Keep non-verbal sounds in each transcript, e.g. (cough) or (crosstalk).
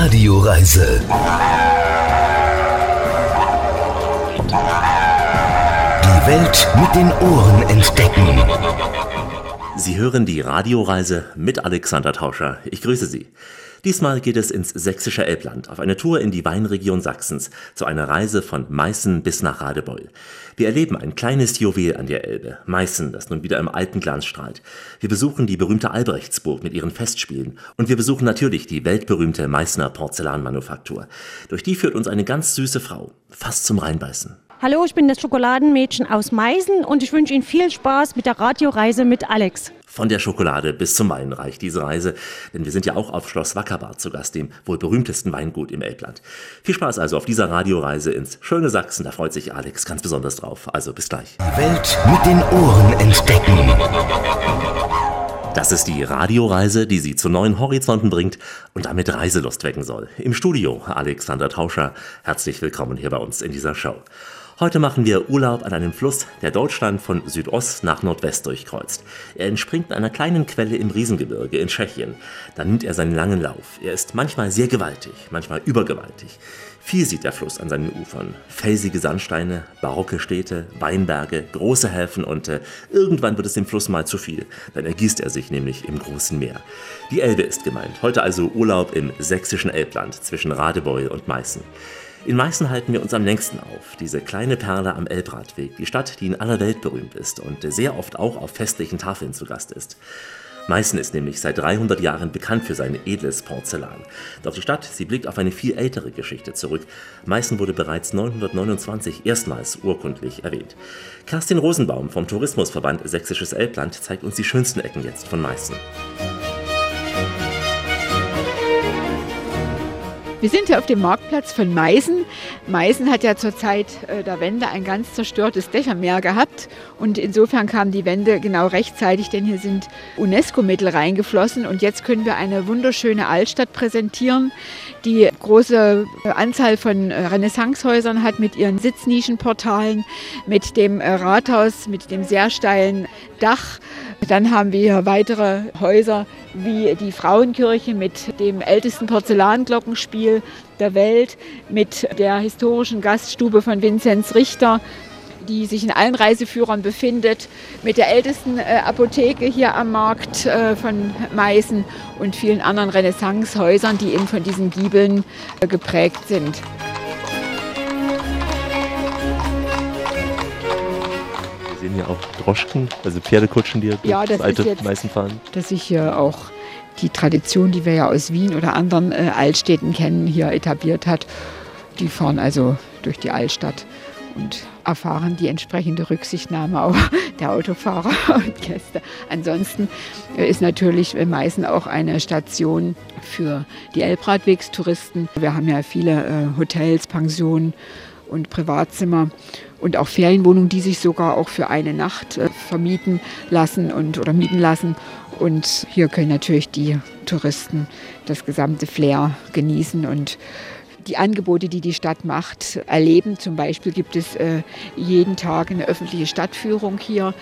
Radioreise. Die Welt mit den Ohren entdecken. Sie hören die Radioreise mit Alexander Tauscher. Ich grüße Sie. Diesmal geht es ins sächsische Elbland auf eine Tour in die Weinregion Sachsens zu einer Reise von Meißen bis nach Radebeul. Wir erleben ein kleines Juwel an der Elbe, Meißen, das nun wieder im alten Glanz strahlt. Wir besuchen die berühmte Albrechtsburg mit ihren Festspielen und wir besuchen natürlich die weltberühmte Meißner Porzellanmanufaktur. Durch die führt uns eine ganz süße Frau, fast zum Reinbeißen. Hallo, ich bin das Schokoladenmädchen aus Meißen und ich wünsche Ihnen viel Spaß mit der Radioreise mit Alex. Von der Schokolade bis zum Wein reicht diese Reise, denn wir sind ja auch auf Schloss Wackerbad zu Gast, dem wohl berühmtesten Weingut im Elbland. Viel Spaß also auf dieser Radioreise ins schöne Sachsen, da freut sich Alex ganz besonders drauf. Also bis gleich. Die Welt mit den Ohren entdecken. Das ist die Radioreise, die Sie zu neuen Horizonten bringt und damit Reiselust wecken soll. Im Studio Alexander Tauscher, herzlich willkommen hier bei uns in dieser Show. Heute machen wir Urlaub an einem Fluss, der Deutschland von Südost nach Nordwest durchkreuzt. Er entspringt einer kleinen Quelle im Riesengebirge in Tschechien. Dann nimmt er seinen langen Lauf. Er ist manchmal sehr gewaltig, manchmal übergewaltig. Viel sieht der Fluss an seinen Ufern. Felsige Sandsteine, barocke Städte, Weinberge, große Häfen und äh, irgendwann wird es dem Fluss mal zu viel. Dann ergießt er sich nämlich im großen Meer. Die Elbe ist gemeint. Heute also Urlaub im sächsischen Elbland zwischen Radebeul und Meißen. In Meißen halten wir uns am längsten auf, diese kleine Perle am Elbradweg, die Stadt, die in aller Welt berühmt ist und sehr oft auch auf festlichen Tafeln zu Gast ist. Meißen ist nämlich seit 300 Jahren bekannt für sein edles Porzellan. Doch die Stadt, sie blickt auf eine viel ältere Geschichte zurück. Meißen wurde bereits 929 erstmals urkundlich erwähnt. Kerstin Rosenbaum vom Tourismusverband Sächsisches Elbland zeigt uns die schönsten Ecken jetzt von Meißen. Wir sind hier auf dem Marktplatz von Meißen. Meißen hat ja zur Zeit äh, der Wende ein ganz zerstörtes Dächermeer gehabt und insofern kamen die Wände genau rechtzeitig, denn hier sind UNESCO-Mittel reingeflossen und jetzt können wir eine wunderschöne Altstadt präsentieren, die große äh, Anzahl von äh, Renaissancehäusern hat mit ihren Sitznischenportalen, mit dem Rathaus, mit dem sehr steilen Dach. Dann haben wir hier weitere Häuser wie die Frauenkirche mit dem ältesten Porzellanglockenspiel der Welt, mit der historischen Gaststube von Vinzenz Richter, die sich in allen Reiseführern befindet, mit der ältesten äh, Apotheke hier am Markt äh, von Meißen und vielen anderen Renaissancehäusern, die eben von diesen Giebeln äh, geprägt sind. Sehen hier auch Droschken, also Pferdekutschen, die ja, das alte jetzt, Meißen fahren. Dass ich hier auch die Tradition, die wir ja aus Wien oder anderen äh, Altstädten kennen, hier etabliert hat. Die fahren also durch die Altstadt und erfahren die entsprechende Rücksichtnahme auch (laughs) der Autofahrer (laughs) und Gäste. Ansonsten ist natürlich Meißen auch eine Station für die Elbradwegstouristen. Wir haben ja viele äh, Hotels, Pensionen und Privatzimmer und auch Ferienwohnungen, die sich sogar auch für eine Nacht äh, vermieten lassen und oder mieten lassen. Und hier können natürlich die Touristen das gesamte Flair genießen und die Angebote, die die Stadt macht, erleben. Zum Beispiel gibt es äh, jeden Tag eine öffentliche Stadtführung hier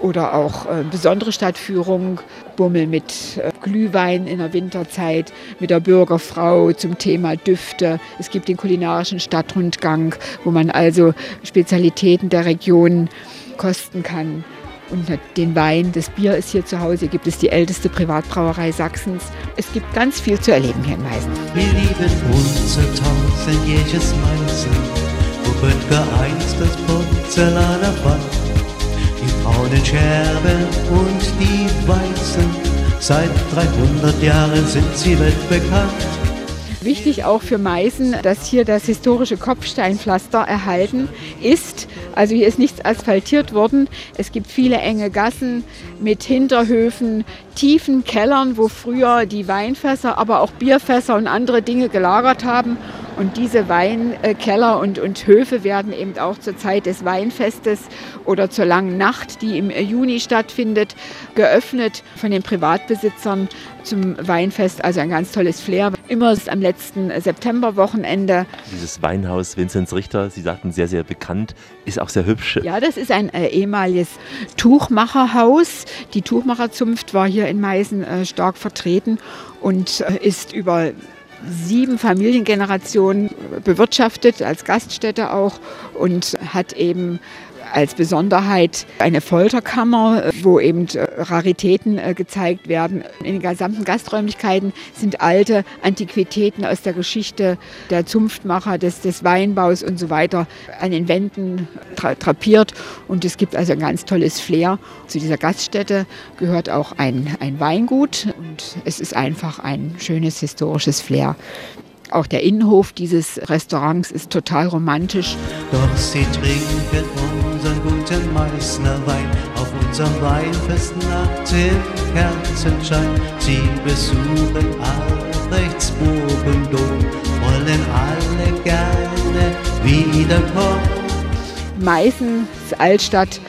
oder auch äh, besondere Stadtführung, Bummel mit äh, Glühwein in der Winterzeit, mit der Bürgerfrau zum Thema Düfte. Es gibt den kulinarischen Stadtrundgang, wo man also Spezialitäten der Region kosten kann und den Wein. Das Bier ist hier zu Hause. Gibt es die älteste Privatbrauerei Sachsens. Es gibt ganz viel zu erleben hier in Meißen. Wir lieben unser Taufen jedes Meißen, wo Böttger einst das Porzellan erfand. Die braunen Scherben und die weißen, seit 300 Jahren sind sie weltbekannt. Wichtig auch für Meißen, dass hier das historische Kopfsteinpflaster erhalten ist. Also hier ist nichts asphaltiert worden. Es gibt viele enge Gassen mit Hinterhöfen, tiefen Kellern, wo früher die Weinfässer, aber auch Bierfässer und andere Dinge gelagert haben. Und diese Weinkeller und, und Höfe werden eben auch zur Zeit des Weinfestes oder zur langen Nacht, die im Juni stattfindet, geöffnet von den Privatbesitzern zum Weinfest. Also ein ganz tolles Flair. Immer am letzten Septemberwochenende. Dieses Weinhaus Vinzenz Richter, Sie sagten sehr, sehr bekannt, ist auch sehr hübsch. Ja, das ist ein äh, ehemaliges Tuchmacherhaus. Die Tuchmacherzunft war hier in Meißen äh, stark vertreten und äh, ist über sieben Familiengenerationen bewirtschaftet, als Gaststätte auch und hat eben als Besonderheit eine Folterkammer, wo eben äh, Raritäten äh, gezeigt werden. In den gesamten Gasträumlichkeiten sind alte Antiquitäten aus der Geschichte der Zunftmacher, des, des Weinbaus und so weiter an den Wänden tra drapiert. Und es gibt also ein ganz tolles Flair. Zu dieser Gaststätte gehört auch ein, ein Weingut und es ist einfach ein schönes historisches Flair. Auch der Innenhof dieses Restaurants ist total romantisch. Doch sie trinken unseren guten Meißner Wein auf unserem Weinfest nach dem Kerzenschein. Sie besuchen Albrechtsburgendom, wollen alle gerne wiederkommen. Meißens Altstadt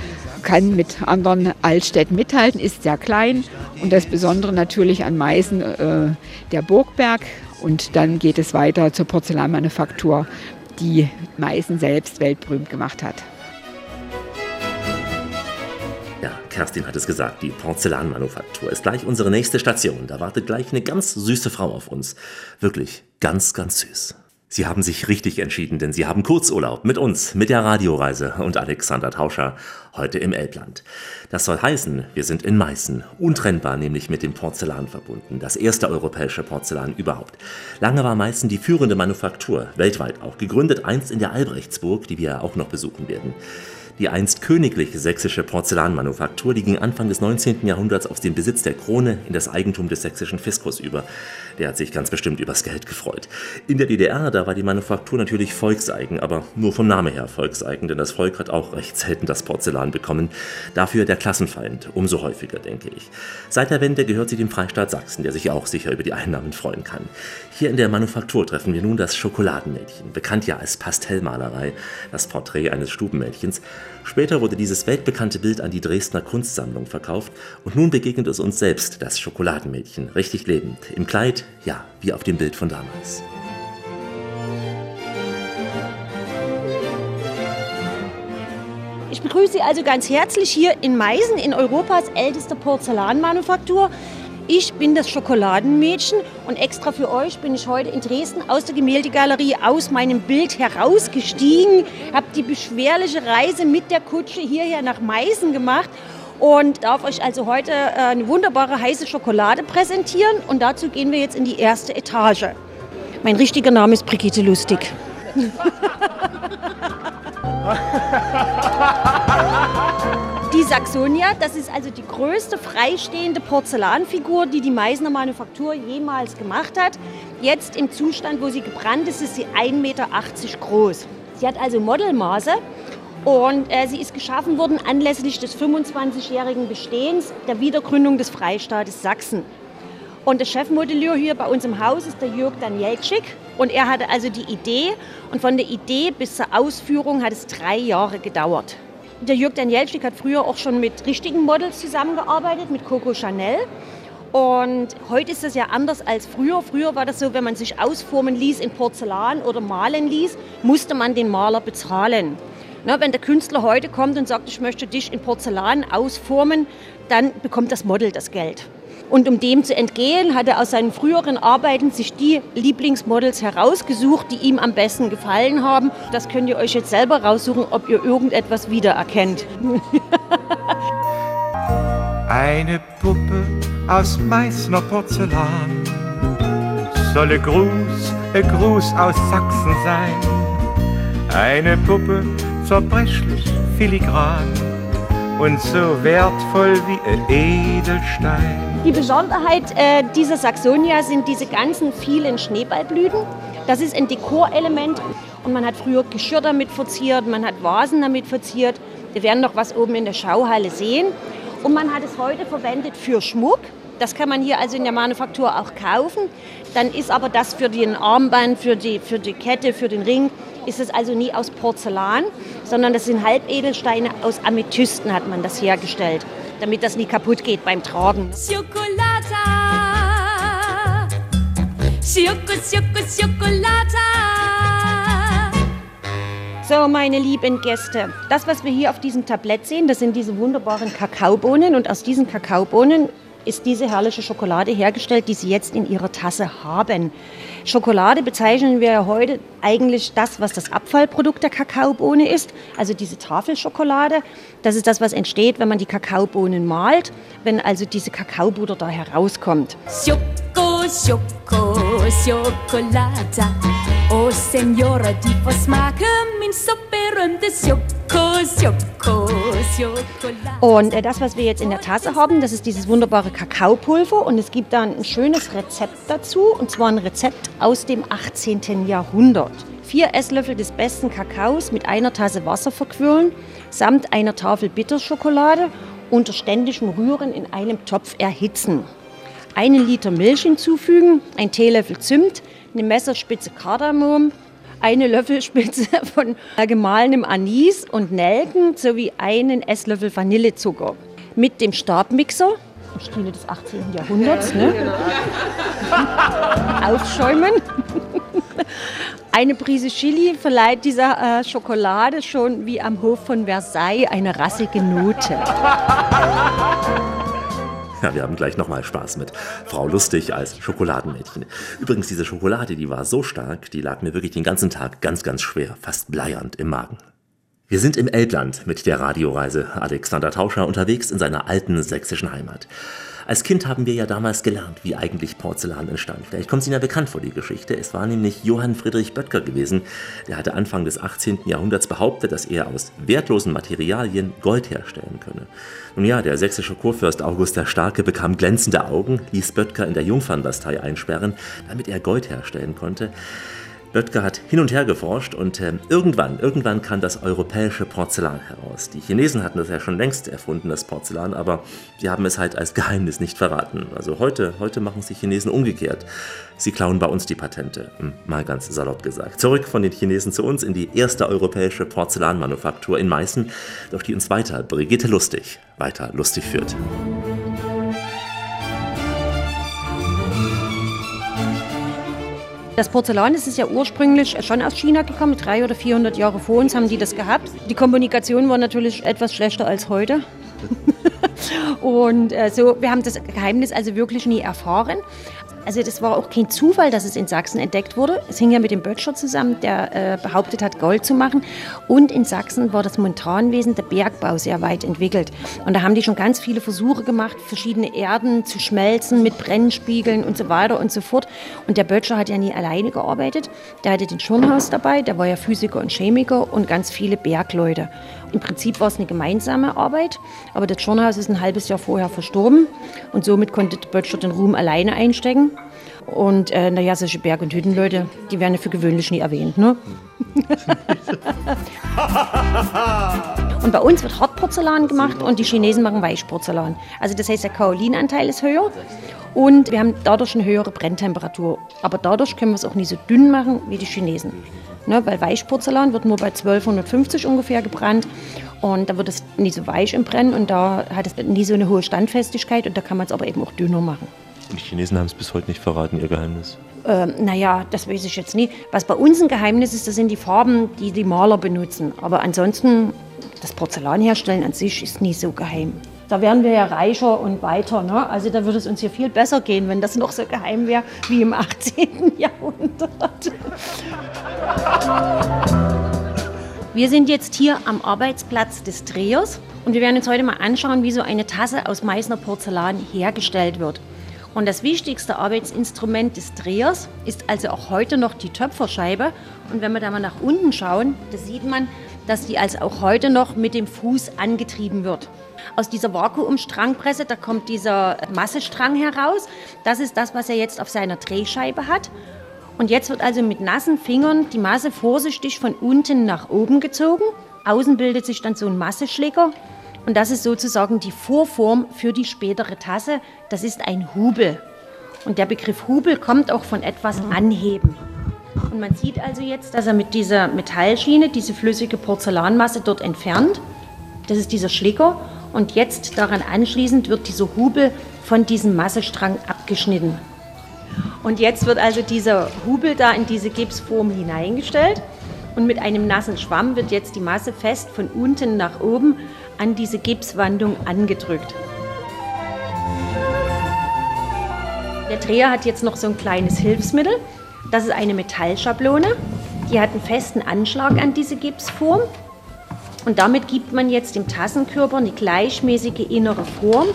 kann mit anderen Altstädten mithalten, ist sehr klein. Und das Besondere natürlich an Meißen äh, der Burgberg. Und dann geht es weiter zur Porzellanmanufaktur, die Meißen selbst weltberühmt gemacht hat. Ja, Kerstin hat es gesagt, die Porzellanmanufaktur ist gleich unsere nächste Station. Da wartet gleich eine ganz süße Frau auf uns. Wirklich ganz, ganz süß. Sie haben sich richtig entschieden, denn Sie haben Kurzurlaub mit uns, mit der Radioreise und Alexander Tauscher heute im Elbland. Das soll heißen, wir sind in Meißen, untrennbar nämlich mit dem Porzellan verbunden, das erste europäische Porzellan überhaupt. Lange war Meißen die führende Manufaktur, weltweit auch, gegründet einst in der Albrechtsburg, die wir auch noch besuchen werden. Die einst königliche sächsische Porzellanmanufaktur, die ging Anfang des 19. Jahrhunderts aus dem Besitz der Krone in das Eigentum des sächsischen Fiskus über. Der hat sich ganz bestimmt übers Geld gefreut. In der DDR, da war die Manufaktur natürlich volkseigen, aber nur vom Namen her volkseigen, denn das Volk hat auch recht selten das Porzellan bekommen. Dafür der Klassenfeind, umso häufiger, denke ich. Seit der Wende gehört sie dem Freistaat Sachsen, der sich auch sicher über die Einnahmen freuen kann. Hier in der Manufaktur treffen wir nun das Schokoladenmädchen, bekannt ja als Pastellmalerei, das Porträt eines Stubenmädchens. Später wurde dieses weltbekannte Bild an die Dresdner Kunstsammlung verkauft und nun begegnet es uns selbst, das Schokoladenmädchen, richtig lebend, im Kleid, ja, wie auf dem Bild von damals. Ich begrüße Sie also ganz herzlich hier in Meißen, in Europas ältester Porzellanmanufaktur. Ich bin das Schokoladenmädchen und extra für euch bin ich heute in Dresden aus der Gemäldegalerie aus meinem Bild herausgestiegen, habe die beschwerliche Reise mit der Kutsche hierher nach Meißen gemacht und darf euch also heute äh, eine wunderbare heiße Schokolade präsentieren und dazu gehen wir jetzt in die erste Etage. Mein richtiger Name ist Brigitte Lustig. (laughs) Die Saxonia, das ist also die größte freistehende Porzellanfigur, die die Meißner Manufaktur jemals gemacht hat. Jetzt im Zustand, wo sie gebrannt ist, ist sie 1,80 Meter groß. Sie hat also Modelmaße und äh, sie ist geschaffen worden anlässlich des 25-jährigen Bestehens der Wiedergründung des Freistaates Sachsen. Und der Chefmodelleur hier bei uns im Haus ist der Jörg Danielczyk. Und er hatte also die Idee. Und von der Idee bis zur Ausführung hat es drei Jahre gedauert. Der Jörg Danielczyk hat früher auch schon mit richtigen Models zusammengearbeitet, mit Coco Chanel. Und heute ist das ja anders als früher. Früher war das so, wenn man sich ausformen ließ in Porzellan oder malen ließ, musste man den Maler bezahlen. Na, wenn der Künstler heute kommt und sagt, ich möchte dich in Porzellan ausformen, dann bekommt das Model das Geld. Und um dem zu entgehen, hat er aus seinen früheren Arbeiten sich die Lieblingsmodels herausgesucht, die ihm am besten gefallen haben. Das könnt ihr euch jetzt selber raussuchen, ob ihr irgendetwas wiedererkennt. (laughs) Eine Puppe aus Meißner Porzellan solle Gruß, ein Gruß aus Sachsen sein. Eine Puppe zerbrechlich, filigran und so wertvoll wie ein Edelstein. Die Besonderheit äh, dieser Saxonia sind diese ganzen vielen Schneeballblüten. Das ist ein Dekorelement und man hat früher Geschirr damit verziert, man hat Vasen damit verziert. Wir werden noch was oben in der Schauhalle sehen. Und man hat es heute verwendet für Schmuck. Das kann man hier also in der Manufaktur auch kaufen. Dann ist aber das für den Armband, für die, für die Kette, für den Ring, ist es also nie aus Porzellan, sondern das sind Halbedelsteine aus Amethysten hat man das hergestellt damit das nie kaputt geht beim Tragen. Schokolata. Schoko, Schoko, Schokolata. So, meine lieben Gäste, das, was wir hier auf diesem Tablett sehen, das sind diese wunderbaren Kakaobohnen. Und aus diesen Kakaobohnen ist diese herrliche Schokolade hergestellt, die Sie jetzt in Ihrer Tasse haben. Schokolade bezeichnen wir ja heute eigentlich das, was das Abfallprodukt der Kakaobohne ist, also diese Tafelschokolade. Das ist das, was entsteht, wenn man die Kakaobohnen malt, wenn also diese Kakaobutter da herauskommt. Schoko, Schoko, Schokolade. Oh, Senora, die machen, min so berühmtes Schoko, Schoko, Schokolade. Und äh, das, was wir jetzt in der Tasse haben, das ist dieses wunderbare Kakaopulver. Und es gibt da ein schönes Rezept dazu, und zwar ein Rezept aus dem 18. Jahrhundert. Vier Esslöffel des besten Kakaos mit einer Tasse Wasser verquirlen, samt einer Tafel Bitterschokolade unter ständigem Rühren in einem Topf erhitzen. Einen Liter Milch hinzufügen, ein Teelöffel Zimt, eine Messerspitze Kardamom, eine Löffelspitze (laughs) von gemahlenem Anis und Nelken sowie einen Esslöffel Vanillezucker. Mit dem Stabmixer, Stile des 18. Jahrhunderts, ne? (laughs) aufschäumen. (laughs) Eine Prise Chili verleiht dieser äh, Schokolade schon wie am Hof von Versailles eine rassige Note. Ja, wir haben gleich nochmal Spaß mit Frau Lustig als Schokoladenmädchen. Übrigens, diese Schokolade, die war so stark, die lag mir wirklich den ganzen Tag ganz, ganz schwer, fast bleiernd im Magen. Wir sind im Elbland mit der Radioreise Alexander Tauscher unterwegs in seiner alten sächsischen Heimat. Als Kind haben wir ja damals gelernt, wie eigentlich Porzellan entstand. Vielleicht kommt es Ihnen ja bekannt vor, die Geschichte. Es war nämlich Johann Friedrich Böttger gewesen. Der hatte Anfang des 18. Jahrhunderts behauptet, dass er aus wertlosen Materialien Gold herstellen könne. Nun ja, der sächsische Kurfürst August der Starke bekam glänzende Augen, ließ Böttger in der Jungfernbastei einsperren, damit er Gold herstellen konnte. Böttger hat hin und her geforscht und äh, irgendwann, irgendwann kam das europäische Porzellan heraus. Die Chinesen hatten das ja schon längst erfunden, das Porzellan, aber sie haben es halt als Geheimnis nicht verraten. Also heute, heute machen es die Chinesen umgekehrt. Sie klauen bei uns die Patente, hm, mal ganz salopp gesagt. Zurück von den Chinesen zu uns in die erste europäische Porzellanmanufaktur in Meißen, durch die uns weiter Brigitte Lustig weiter lustig führt. Das Porzellan das ist ja ursprünglich schon aus China gekommen, drei oder 400 Jahre vor uns haben die das gehabt. Die Kommunikation war natürlich etwas schlechter als heute. (laughs) Und äh, so, wir haben das Geheimnis also wirklich nie erfahren. Also das war auch kein Zufall, dass es in Sachsen entdeckt wurde. Es hing ja mit dem Böttcher zusammen, der äh, behauptet hat, Gold zu machen. Und in Sachsen war das Montanwesen, der Bergbau, sehr weit entwickelt. Und da haben die schon ganz viele Versuche gemacht, verschiedene Erden zu schmelzen mit Brennspiegeln und so weiter und so fort. Und der Böttcher hat ja nie alleine gearbeitet. Der hatte den Schirnhaus dabei, der war ja Physiker und Chemiker und ganz viele Bergleute. Im Prinzip war es eine gemeinsame Arbeit, aber das Schornhaus ist ein halbes Jahr vorher verstorben und somit konnte Böttcher den Ruhm alleine einstecken. Und äh, naja, solche Berg- und Hüttenleute, die werden ja für gewöhnlich nie erwähnt. Ne? (laughs) und bei uns wird Hartporzellan gemacht und die Chinesen machen Weichporzellan. Also das heißt, der Kaolinanteil ist höher und wir haben dadurch eine höhere Brenntemperatur. Aber dadurch können wir es auch nie so dünn machen wie die Chinesen. Ne, weil Weichporzellan wird nur bei 1250 ungefähr gebrannt und da wird es nie so weich im Brennen und da hat es nie so eine hohe Standfestigkeit und da kann man es aber eben auch dünner machen. Und die Chinesen haben es bis heute nicht verraten, ihr Geheimnis. Ähm, naja, das weiß ich jetzt nie. Was bei uns ein Geheimnis ist, das sind die Farben, die die Maler benutzen. Aber ansonsten, das Porzellan herstellen an sich ist nie so geheim. Da wären wir ja reicher und weiter. Ne? Also da würde es uns hier viel besser gehen, wenn das noch so geheim wäre wie im 18. (laughs) Jahrhundert. Wir sind jetzt hier am Arbeitsplatz des Drehers und wir werden uns heute mal anschauen, wie so eine Tasse aus Meißner Porzellan hergestellt wird. Und das wichtigste Arbeitsinstrument des Drehers ist also auch heute noch die Töpferscheibe. Und wenn wir da mal nach unten schauen, da sieht man, dass die also auch heute noch mit dem Fuß angetrieben wird. Aus dieser Vakuumstrangpresse, da kommt dieser Massestrang heraus. Das ist das, was er jetzt auf seiner Drehscheibe hat. Und jetzt wird also mit nassen Fingern die Masse vorsichtig von unten nach oben gezogen. Außen bildet sich dann so ein Masseschläger. Und das ist sozusagen die Vorform für die spätere Tasse. Das ist ein Hubel. Und der Begriff Hubel kommt auch von etwas anheben. Und man sieht also jetzt, dass er mit dieser Metallschiene diese flüssige Porzellanmasse dort entfernt. Das ist dieser Schläger. Und jetzt daran anschließend wird dieser Hubel von diesem Massestrang abgeschnitten. Und jetzt wird also dieser Hubel da in diese Gipsform hineingestellt. Und mit einem nassen Schwamm wird jetzt die Masse fest von unten nach oben an diese Gipswandung angedrückt. Der Dreher hat jetzt noch so ein kleines Hilfsmittel. Das ist eine Metallschablone. Die hat einen festen Anschlag an diese Gipsform. Und damit gibt man jetzt dem Tassenkörper eine gleichmäßige innere Form,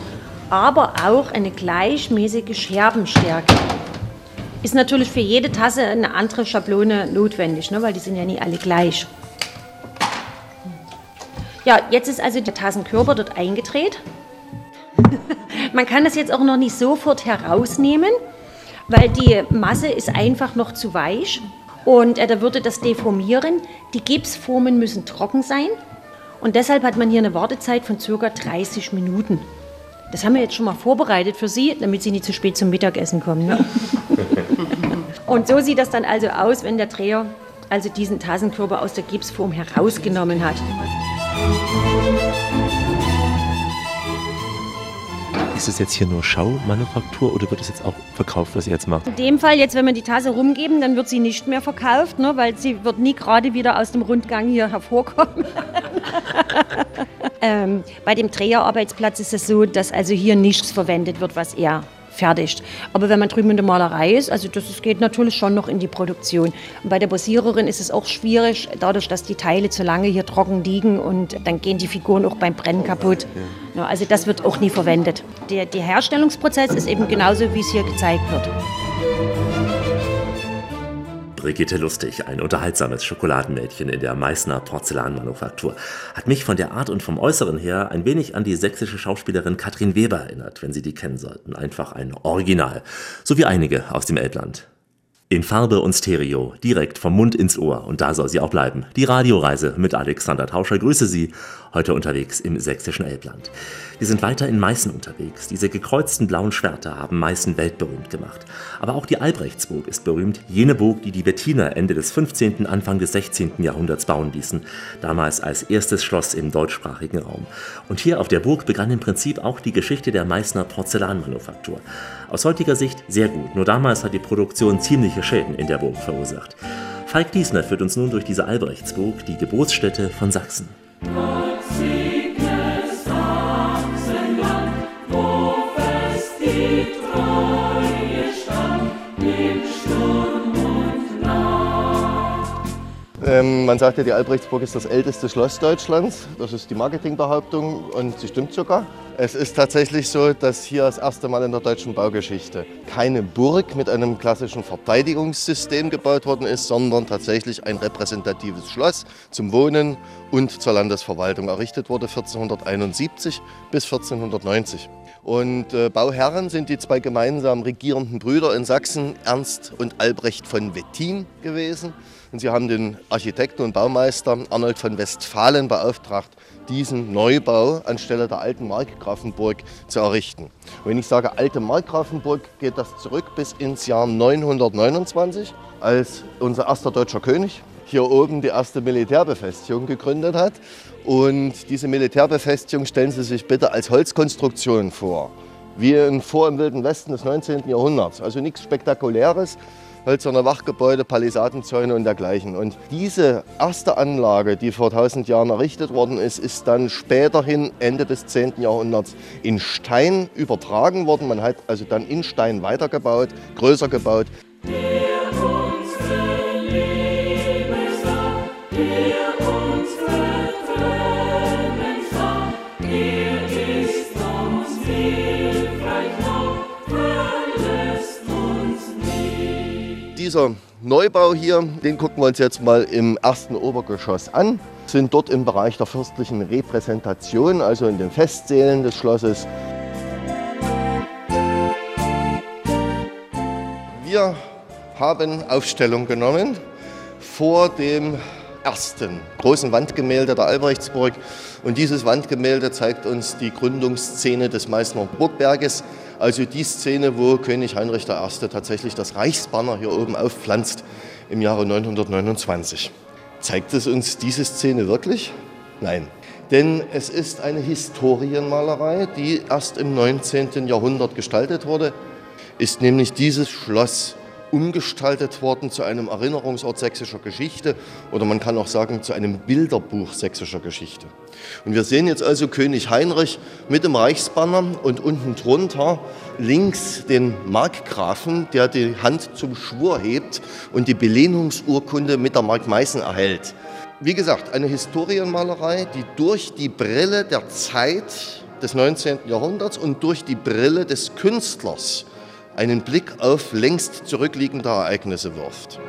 aber auch eine gleichmäßige Scherbenstärke. Ist natürlich für jede Tasse eine andere Schablone notwendig, ne, weil die sind ja nie alle gleich. Ja, jetzt ist also der Tassenkörper dort eingedreht. (laughs) Man kann das jetzt auch noch nicht sofort herausnehmen, weil die Masse ist einfach noch zu weich und äh, da würde das deformieren. Die Gipsformen müssen trocken sein und deshalb hat man hier eine Wartezeit von ca. 30 Minuten. Das haben wir jetzt schon mal vorbereitet für Sie, damit Sie nicht zu spät zum Mittagessen kommen. Ne? (laughs) und so sieht das dann also aus, wenn der Dreher also diesen Tassenkörper aus der Gipsform herausgenommen hat. Ist es jetzt hier nur Schaumanufaktur oder wird es jetzt auch verkauft, was ihr jetzt macht? In dem Fall, jetzt wenn wir die Tasse rumgeben, dann wird sie nicht mehr verkauft, ne, weil sie wird nie gerade wieder aus dem Rundgang hier hervorkommen. (laughs) ähm, bei dem Dreherarbeitsplatz ist es so, dass also hier nichts verwendet wird, was er fertigt. Aber wenn man drüben in der Malerei ist, also das geht natürlich schon noch in die Produktion. Und bei der Bossiererin ist es auch schwierig, dadurch, dass die Teile zu lange hier trocken liegen und dann gehen die Figuren auch beim Brennen kaputt. Ja, also das wird auch nie verwendet. Der, der Herstellungsprozess ist eben genauso, wie es hier gezeigt wird. Brigitte Lustig, ein unterhaltsames Schokoladenmädchen in der Meißner Porzellanmanufaktur, hat mich von der Art und vom Äußeren her ein wenig an die sächsische Schauspielerin Katrin Weber erinnert, wenn Sie die kennen sollten. Einfach ein Original, so wie einige aus dem Elbland. In Farbe und Stereo, direkt vom Mund ins Ohr. Und da soll sie auch bleiben. Die Radioreise mit Alexander Tauscher. Grüße Sie, heute unterwegs im sächsischen Elbland. Wir sind weiter in Meißen unterwegs. Diese gekreuzten blauen Schwerter haben Meißen weltberühmt gemacht. Aber auch die Albrechtsburg ist berühmt. Jene Burg, die die Wettiner Ende des 15., Anfang des 16. Jahrhunderts bauen ließen. Damals als erstes Schloss im deutschsprachigen Raum. Und hier auf der Burg begann im Prinzip auch die Geschichte der Meißner Porzellanmanufaktur. Aus heutiger Sicht sehr gut, nur damals hat die Produktion ziemliche Schäden in der Burg verursacht. Falk Diesner führt uns nun durch diese Albrechtsburg, die Geburtsstätte von Sachsen. But Ähm, man sagt ja, die Albrechtsburg ist das älteste Schloss Deutschlands. Das ist die Marketingbehauptung und sie stimmt sogar. Es ist tatsächlich so, dass hier das erste Mal in der deutschen Baugeschichte keine Burg mit einem klassischen Verteidigungssystem gebaut worden ist, sondern tatsächlich ein repräsentatives Schloss zum Wohnen und zur Landesverwaltung errichtet wurde 1471 bis 1490. Und äh, Bauherren sind die zwei gemeinsam regierenden Brüder in Sachsen, Ernst und Albrecht von Wettin gewesen. Und sie haben den Architekten und Baumeister Arnold von Westfalen beauftragt, diesen Neubau anstelle der alten Markgrafenburg zu errichten. Und wenn ich sage alte Markgrafenburg, geht das zurück bis ins Jahr 929, als unser erster deutscher König hier oben die erste Militärbefestigung gegründet hat. Und diese Militärbefestigung stellen Sie sich bitte als Holzkonstruktion vor, wie ein Vor im Wilden Westen des 19. Jahrhunderts. Also nichts Spektakuläres, hölzerne Wachgebäude, Palisadenzäune und dergleichen. Und diese erste Anlage, die vor 1000 Jahren errichtet worden ist, ist dann späterhin Ende des 10. Jahrhunderts in Stein übertragen worden. Man hat also dann in Stein weitergebaut, größer gebaut. Dieser Neubau hier, den gucken wir uns jetzt mal im ersten Obergeschoss an. Sind dort im Bereich der fürstlichen Repräsentation, also in den Festsälen des Schlosses. Wir haben Aufstellung genommen vor dem ersten großen Wandgemälde der Albrechtsburg. Und dieses Wandgemälde zeigt uns die Gründungsszene des Meißner Burgberges, also die Szene, wo König Heinrich I. tatsächlich das Reichsbanner hier oben aufpflanzt im Jahre 929. Zeigt es uns diese Szene wirklich? Nein. Denn es ist eine Historienmalerei, die erst im 19. Jahrhundert gestaltet wurde, ist nämlich dieses Schloss umgestaltet worden zu einem Erinnerungsort sächsischer Geschichte oder man kann auch sagen zu einem Bilderbuch sächsischer Geschichte. Und wir sehen jetzt also König Heinrich mit dem Reichsbanner und unten drunter links den Markgrafen, der die Hand zum Schwur hebt und die Belehnungsurkunde mit der Mark Meißen erhält. Wie gesagt, eine Historienmalerei, die durch die Brille der Zeit des 19. Jahrhunderts und durch die Brille des Künstlers einen Blick auf längst zurückliegende Ereignisse wirft.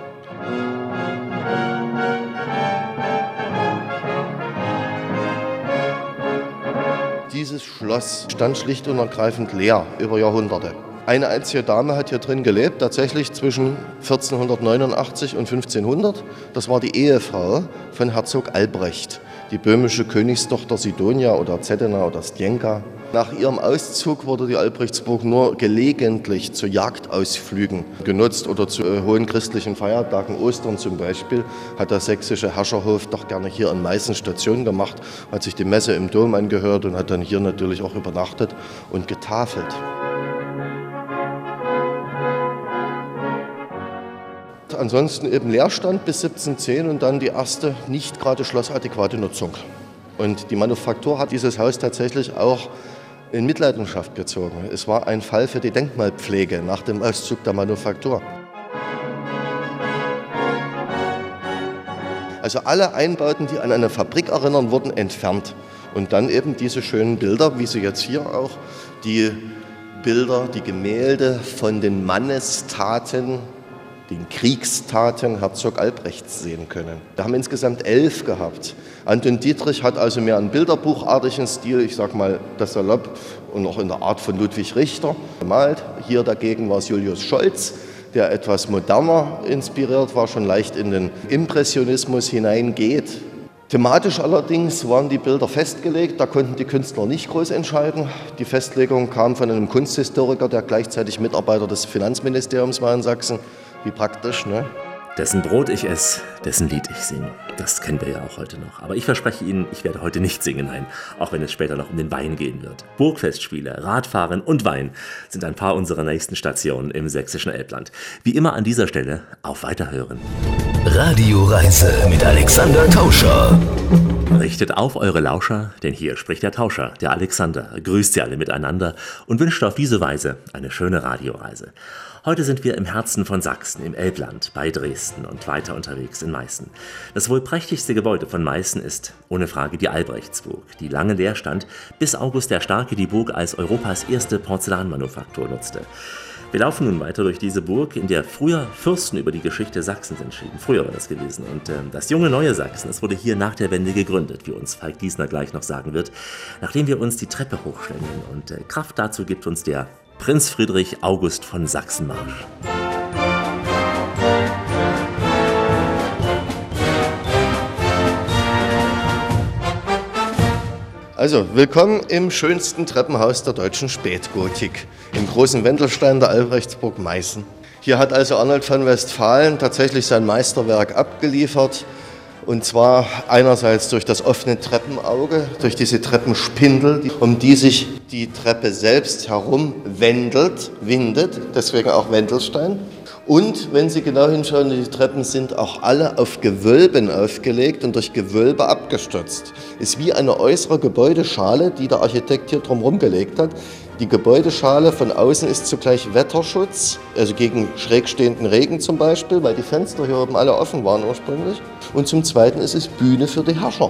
Dieses Schloss stand schlicht und ergreifend leer über Jahrhunderte. Eine einzige Dame hat hier drin gelebt, tatsächlich zwischen 1489 und 1500. Das war die Ehefrau von Herzog Albrecht, die böhmische Königstochter Sidonia oder Zedena oder Stjenka. Nach ihrem Auszug wurde die Albrechtsburg nur gelegentlich zu Jagdausflügen genutzt oder zu äh, hohen christlichen Feiertagen, Ostern zum Beispiel, hat der sächsische Herrscherhof doch gerne hier in Meißen Station gemacht, hat sich die Messe im Dom angehört und hat dann hier natürlich auch übernachtet und getafelt. Ansonsten eben Leerstand bis 1710 und dann die erste nicht gerade schlossadäquate Nutzung. Und die Manufaktur hat dieses Haus tatsächlich auch in Mitleidenschaft gezogen. Es war ein Fall für die Denkmalpflege nach dem Auszug der Manufaktur. Also alle Einbauten, die an eine Fabrik erinnern, wurden entfernt. Und dann eben diese schönen Bilder, wie Sie jetzt hier auch, die Bilder, die Gemälde von den Mannestaten den Kriegstaten Herzog Albrechts sehen können. Wir haben insgesamt elf gehabt. Anton Dietrich hat also mehr einen bilderbuchartigen Stil, ich sage mal das salopp und auch in der Art von Ludwig Richter gemalt. Hier dagegen war es Julius Scholz, der etwas moderner inspiriert war, schon leicht in den Impressionismus hineingeht. Thematisch allerdings waren die Bilder festgelegt, da konnten die Künstler nicht groß entscheiden. Die Festlegung kam von einem Kunsthistoriker, der gleichzeitig Mitarbeiter des Finanzministeriums war in Sachsen. Wie praktisch, ne? Dessen Brot ich esse, dessen Lied ich singe. Das kennen wir ja auch heute noch. Aber ich verspreche Ihnen, ich werde heute nicht singen, nein, auch wenn es später noch um den Wein gehen wird. Burgfestspiele, Radfahren und Wein sind ein paar unserer nächsten Stationen im sächsischen Elbland. Wie immer an dieser Stelle auf Weiterhören. Radioreise mit Alexander Tauscher. Richtet auf eure Lauscher, denn hier spricht der Tauscher, der Alexander, grüßt sie alle miteinander und wünscht auf diese Weise eine schöne Radioreise. Heute sind wir im Herzen von Sachsen, im Elbland, bei Dresden und weiter unterwegs in Meißen. Das wohl prächtigste Gebäude von Meißen ist ohne Frage die Albrechtsburg, die lange leer stand, bis August der Starke die Burg als Europas erste Porzellanmanufaktur nutzte. Wir laufen nun weiter durch diese Burg, in der früher Fürsten über die Geschichte Sachsens entschieden. Früher war das gewesen. Und äh, das junge neue Sachsen, das wurde hier nach der Wende gegründet, wie uns Falk Diesner gleich noch sagen wird, nachdem wir uns die Treppe hochschwingen. Und äh, Kraft dazu gibt uns der Prinz Friedrich August von Sachsenmarsch. Also, willkommen im schönsten Treppenhaus der deutschen Spätgotik, im großen Wendelstein der Albrechtsburg Meißen. Hier hat also Arnold von Westfalen tatsächlich sein Meisterwerk abgeliefert. Und zwar einerseits durch das offene Treppenauge, durch diese Treppenspindel, um die sich die Treppe selbst herum wendelt, windet, deswegen auch Wendelstein. Und wenn Sie genau hinschauen, die Treppen sind auch alle auf Gewölben aufgelegt und durch Gewölbe abgestützt. Ist wie eine äußere Gebäudeschale, die der Architekt hier drumherum gelegt hat. Die Gebäudeschale von außen ist zugleich Wetterschutz, also gegen schrägstehenden Regen zum Beispiel, weil die Fenster hier oben alle offen waren ursprünglich. Und zum Zweiten ist es Bühne für die Herrscher.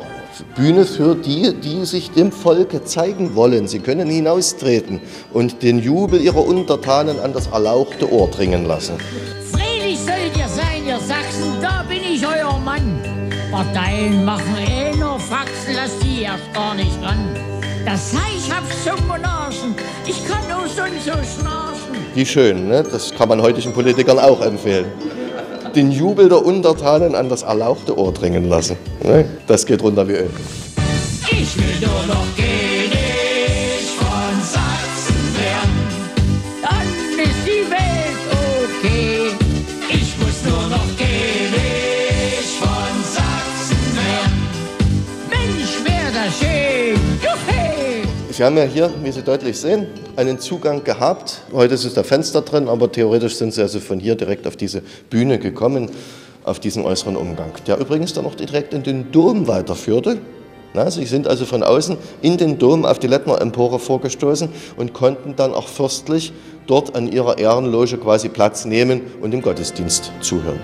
Bühne für die, die sich dem Volke zeigen wollen. Sie können hinaustreten und den Jubel ihrer Untertanen an das erlauchte Ohr dringen lassen. Fröhlich sollt ihr sein, ihr Sachsen, da bin ich euer Mann. Parteien machen eh nur Faxen, lasst die erst gar nicht ran. Das heißt, ich hab's zum Monarchen, ich kann nur sonst so schnarchen. Die schön, ne? das kann man heutigen Politikern auch empfehlen den Jubel der Untertanen an das erlauchte Ohr dringen lassen. Ne? Das geht runter wie Öl. Ich will nur noch König Sie haben ja hier, wie Sie deutlich sehen, einen Zugang gehabt. Heute ist es der Fenster drin, aber theoretisch sind Sie also von hier direkt auf diese Bühne gekommen, auf diesen äußeren Umgang, der übrigens dann auch direkt in den Dom weiterführte. Na, Sie sind also von außen in den Dom auf die Lettner Empore vorgestoßen und konnten dann auch fürstlich dort an ihrer Ehrenloge quasi Platz nehmen und dem Gottesdienst zuhören.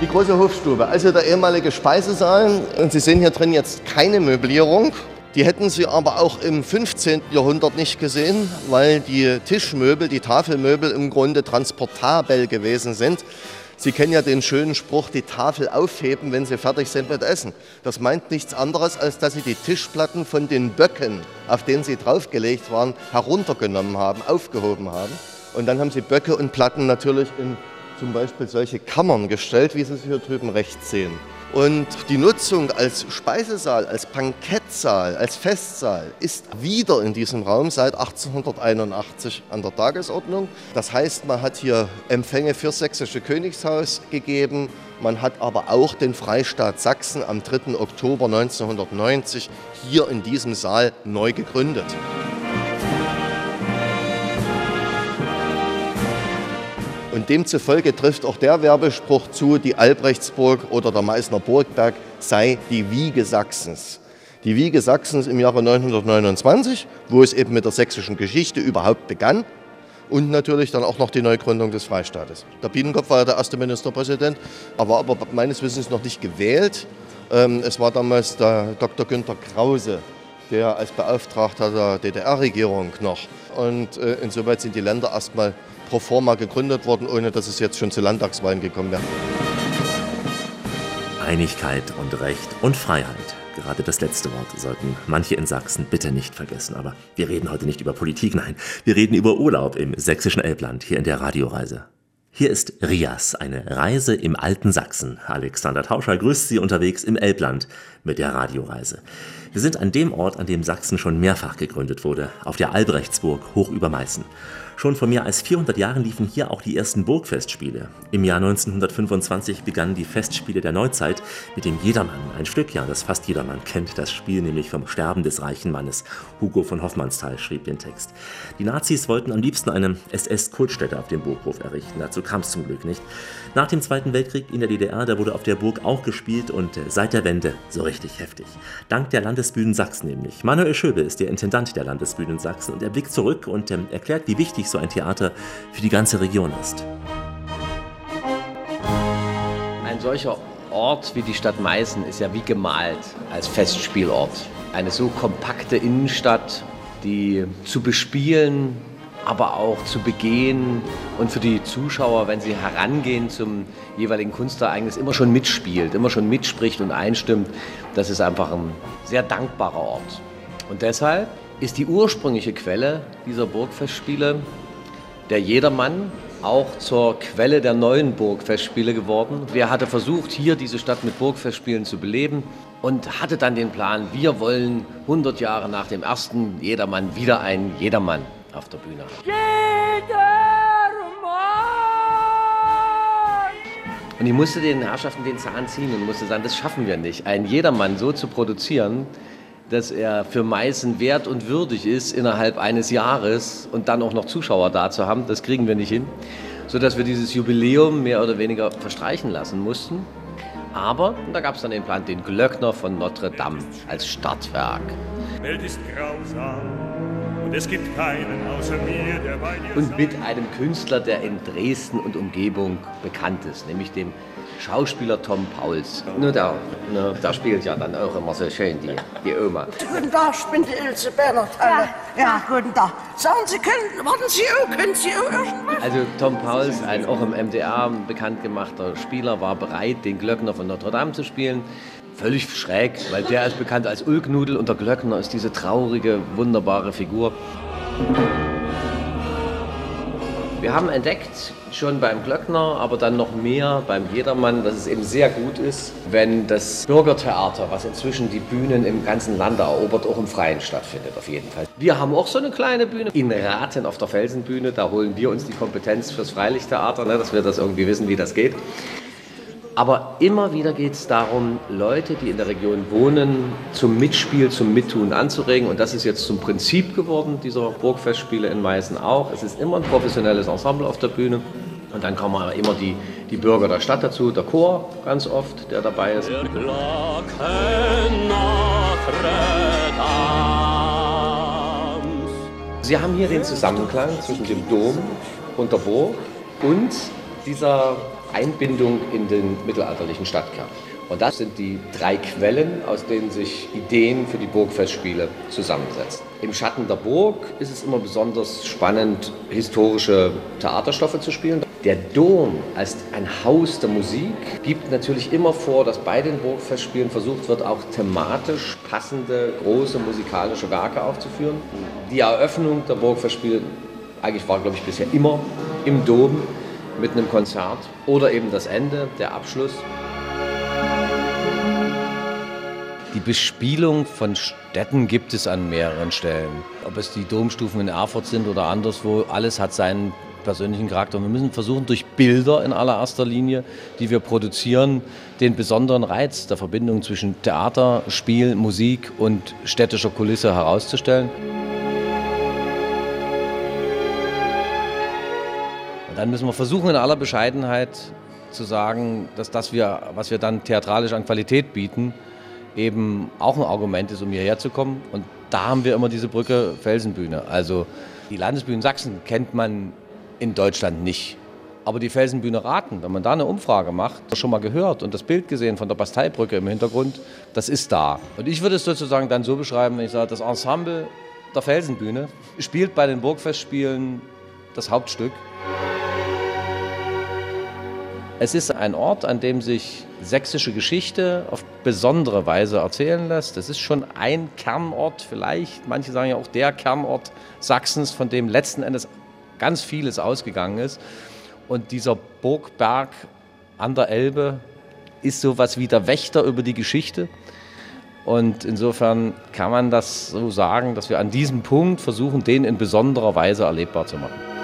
Die große Hofstube, also der ehemalige Speisesaal. Und Sie sehen hier drin jetzt keine Möblierung. Die hätten Sie aber auch im 15. Jahrhundert nicht gesehen, weil die Tischmöbel, die Tafelmöbel im Grunde transportabel gewesen sind. Sie kennen ja den schönen Spruch, die Tafel aufheben, wenn Sie fertig sind mit Essen. Das meint nichts anderes, als dass Sie die Tischplatten von den Böcken, auf denen sie draufgelegt waren, heruntergenommen haben, aufgehoben haben. Und dann haben Sie Böcke und Platten natürlich in zum Beispiel solche Kammern gestellt, wie Sie es hier drüben rechts sehen. Und die Nutzung als Speisesaal, als Bankettsaal, als Festsaal ist wieder in diesem Raum seit 1881 an der Tagesordnung. Das heißt, man hat hier Empfänge für sächsische Königshaus gegeben. Man hat aber auch den Freistaat Sachsen am 3. Oktober 1990 hier in diesem Saal neu gegründet. Und demzufolge trifft auch der Werbespruch zu, die Albrechtsburg oder der Meißner Burgberg sei die Wiege Sachsens. Die Wiege Sachsens im Jahre 929, wo es eben mit der sächsischen Geschichte überhaupt begann. Und natürlich dann auch noch die Neugründung des Freistaates. Der Biedenkopf war ja der erste Ministerpräsident, war aber meines Wissens noch nicht gewählt. Ähm, es war damals der Dr. Günther Krause, der als Beauftragter der DDR-Regierung noch. Und äh, insoweit sind die Länder erstmal pro forma gegründet worden, ohne dass es jetzt schon zu Landtagswahlen gekommen wäre. Einigkeit und Recht und Freiheit. Gerade das letzte Wort sollten manche in Sachsen bitte nicht vergessen. Aber wir reden heute nicht über Politik, nein, wir reden über Urlaub im sächsischen Elbland hier in der Radioreise. Hier ist Rias, eine Reise im alten Sachsen. Alexander Tauscher grüßt Sie unterwegs im Elbland mit der Radioreise. Wir sind an dem Ort, an dem Sachsen schon mehrfach gegründet wurde, auf der Albrechtsburg hoch über Meißen. Schon vor mehr als 400 Jahren liefen hier auch die ersten Burgfestspiele. Im Jahr 1925 begannen die Festspiele der Neuzeit mit dem Jedermann, ein Stück, ja, das fast jedermann kennt, das Spiel nämlich vom Sterben des reichen Mannes. Hugo von Hoffmannsthal schrieb den Text. Die Nazis wollten am liebsten eine SS-Kultstätte auf dem Burghof errichten, dazu kam es zum Glück nicht. Nach dem Zweiten Weltkrieg in der DDR, da wurde auf der Burg auch gespielt und seit der Wende so richtig heftig. Dank der Landesbühnen Sachsen nämlich. Manuel Schöbe ist der Intendant der Landesbühnen Sachsen und er blickt zurück und ähm, erklärt, wie wichtig so ein Theater für die ganze Region ist. Ein solcher Ort wie die Stadt Meißen ist ja wie gemalt als Festspielort. Eine so kompakte Innenstadt, die zu bespielen, aber auch zu begehen und für die Zuschauer, wenn sie herangehen zum jeweiligen Kunstereignis, immer schon mitspielt, immer schon mitspricht und einstimmt. Das ist einfach ein sehr dankbarer Ort. Und deshalb ist die ursprüngliche Quelle dieser Burgfestspiele der Jedermann auch zur Quelle der neuen Burgfestspiele geworden. Wer hatte versucht, hier diese Stadt mit Burgfestspielen zu beleben und hatte dann den Plan, wir wollen 100 Jahre nach dem ersten Jedermann wieder einen Jedermann auf der Bühne haben. Und ich musste den Herrschaften den Zahn ziehen und musste sagen, das schaffen wir nicht, einen Jedermann so zu produzieren, dass er für Meißen wert und würdig ist, innerhalb eines Jahres und dann auch noch Zuschauer da zu haben. Das kriegen wir nicht hin, sodass wir dieses Jubiläum mehr oder weniger verstreichen lassen mussten. Aber, und da gab es dann den Plan, den Glöckner von Notre Dame als Startwerk. Welt ist grausam und es gibt keinen außer mir, der bei dir Und mit einem Künstler, der in Dresden und Umgebung bekannt ist, nämlich dem Schauspieler Tom Pauls. Nur da, nur da spielt ja dann auch immer so schön die, die Oma. Guten Tag, ich bin die Ilse Bernhard. Ja. ja, guten Tag. Sagen Sie, können, warten Sie auch, können Sie auch irgendwas? Also Tom Pauls, ein auch im MDR bekannt gemachter Spieler, war bereit, den Glöckner von Notre Dame zu spielen. Völlig schräg, weil der ist bekannt als Ulknudel und der Glöckner ist diese traurige, wunderbare Figur. Wir haben entdeckt, schon beim Glöckner, aber dann noch mehr beim Jedermann, dass es eben sehr gut ist, wenn das Bürgertheater, was inzwischen die Bühnen im ganzen Lande erobert, auch im Freien stattfindet, auf jeden Fall. Wir haben auch so eine kleine Bühne in Raten auf der Felsenbühne, da holen wir uns die Kompetenz fürs Freilichttheater, ne, dass wir das irgendwie wissen, wie das geht. Aber immer wieder geht es darum, Leute, die in der Region wohnen, zum Mitspiel, zum Mittun anzuregen. Und das ist jetzt zum Prinzip geworden, dieser Burgfestspiele in Meißen auch. Es ist immer ein professionelles Ensemble auf der Bühne. Und dann kommen immer die, die Bürger der Stadt dazu, der Chor ganz oft, der dabei ist. Sie haben hier den Zusammenklang zwischen dem Dom und der Burg und dieser Einbindung in den mittelalterlichen Stadtkern. Und das sind die drei Quellen, aus denen sich Ideen für die Burgfestspiele zusammensetzen. Im Schatten der Burg ist es immer besonders spannend, historische Theaterstoffe zu spielen. Der Dom als ein Haus der Musik gibt natürlich immer vor, dass bei den Burgfestspielen versucht wird, auch thematisch passende große musikalische Werke aufzuführen. Die Eröffnung der Burgfestspiele eigentlich war, glaube ich, bisher immer im Dom mit einem Konzert oder eben das Ende, der Abschluss. Die Bespielung von Städten gibt es an mehreren Stellen. Ob es die Domstufen in Erfurt sind oder anderswo, alles hat seinen persönlichen Charakter. Wir müssen versuchen, durch Bilder in allererster Linie, die wir produzieren, den besonderen Reiz der Verbindung zwischen Theater, Spiel, Musik und städtischer Kulisse herauszustellen. Dann müssen wir versuchen, in aller Bescheidenheit zu sagen, dass das, wir, was wir dann theatralisch an Qualität bieten, eben auch ein Argument ist, um hierher zu kommen. Und da haben wir immer diese Brücke Felsenbühne. Also die Landesbühne Sachsen kennt man in Deutschland nicht. Aber die Felsenbühne Raten, wenn man da eine Umfrage macht, schon mal gehört und das Bild gesehen von der Basteibrücke im Hintergrund, das ist da. Und ich würde es sozusagen dann so beschreiben, wenn ich sage, das Ensemble der Felsenbühne spielt bei den Burgfestspielen das Hauptstück. Es ist ein Ort, an dem sich sächsische Geschichte auf besondere Weise erzählen lässt. Es ist schon ein Kernort, vielleicht, manche sagen ja auch der Kernort Sachsens, von dem letzten Endes ganz vieles ausgegangen ist. Und dieser Burgberg an der Elbe ist so was wie der Wächter über die Geschichte. Und insofern kann man das so sagen, dass wir an diesem Punkt versuchen, den in besonderer Weise erlebbar zu machen.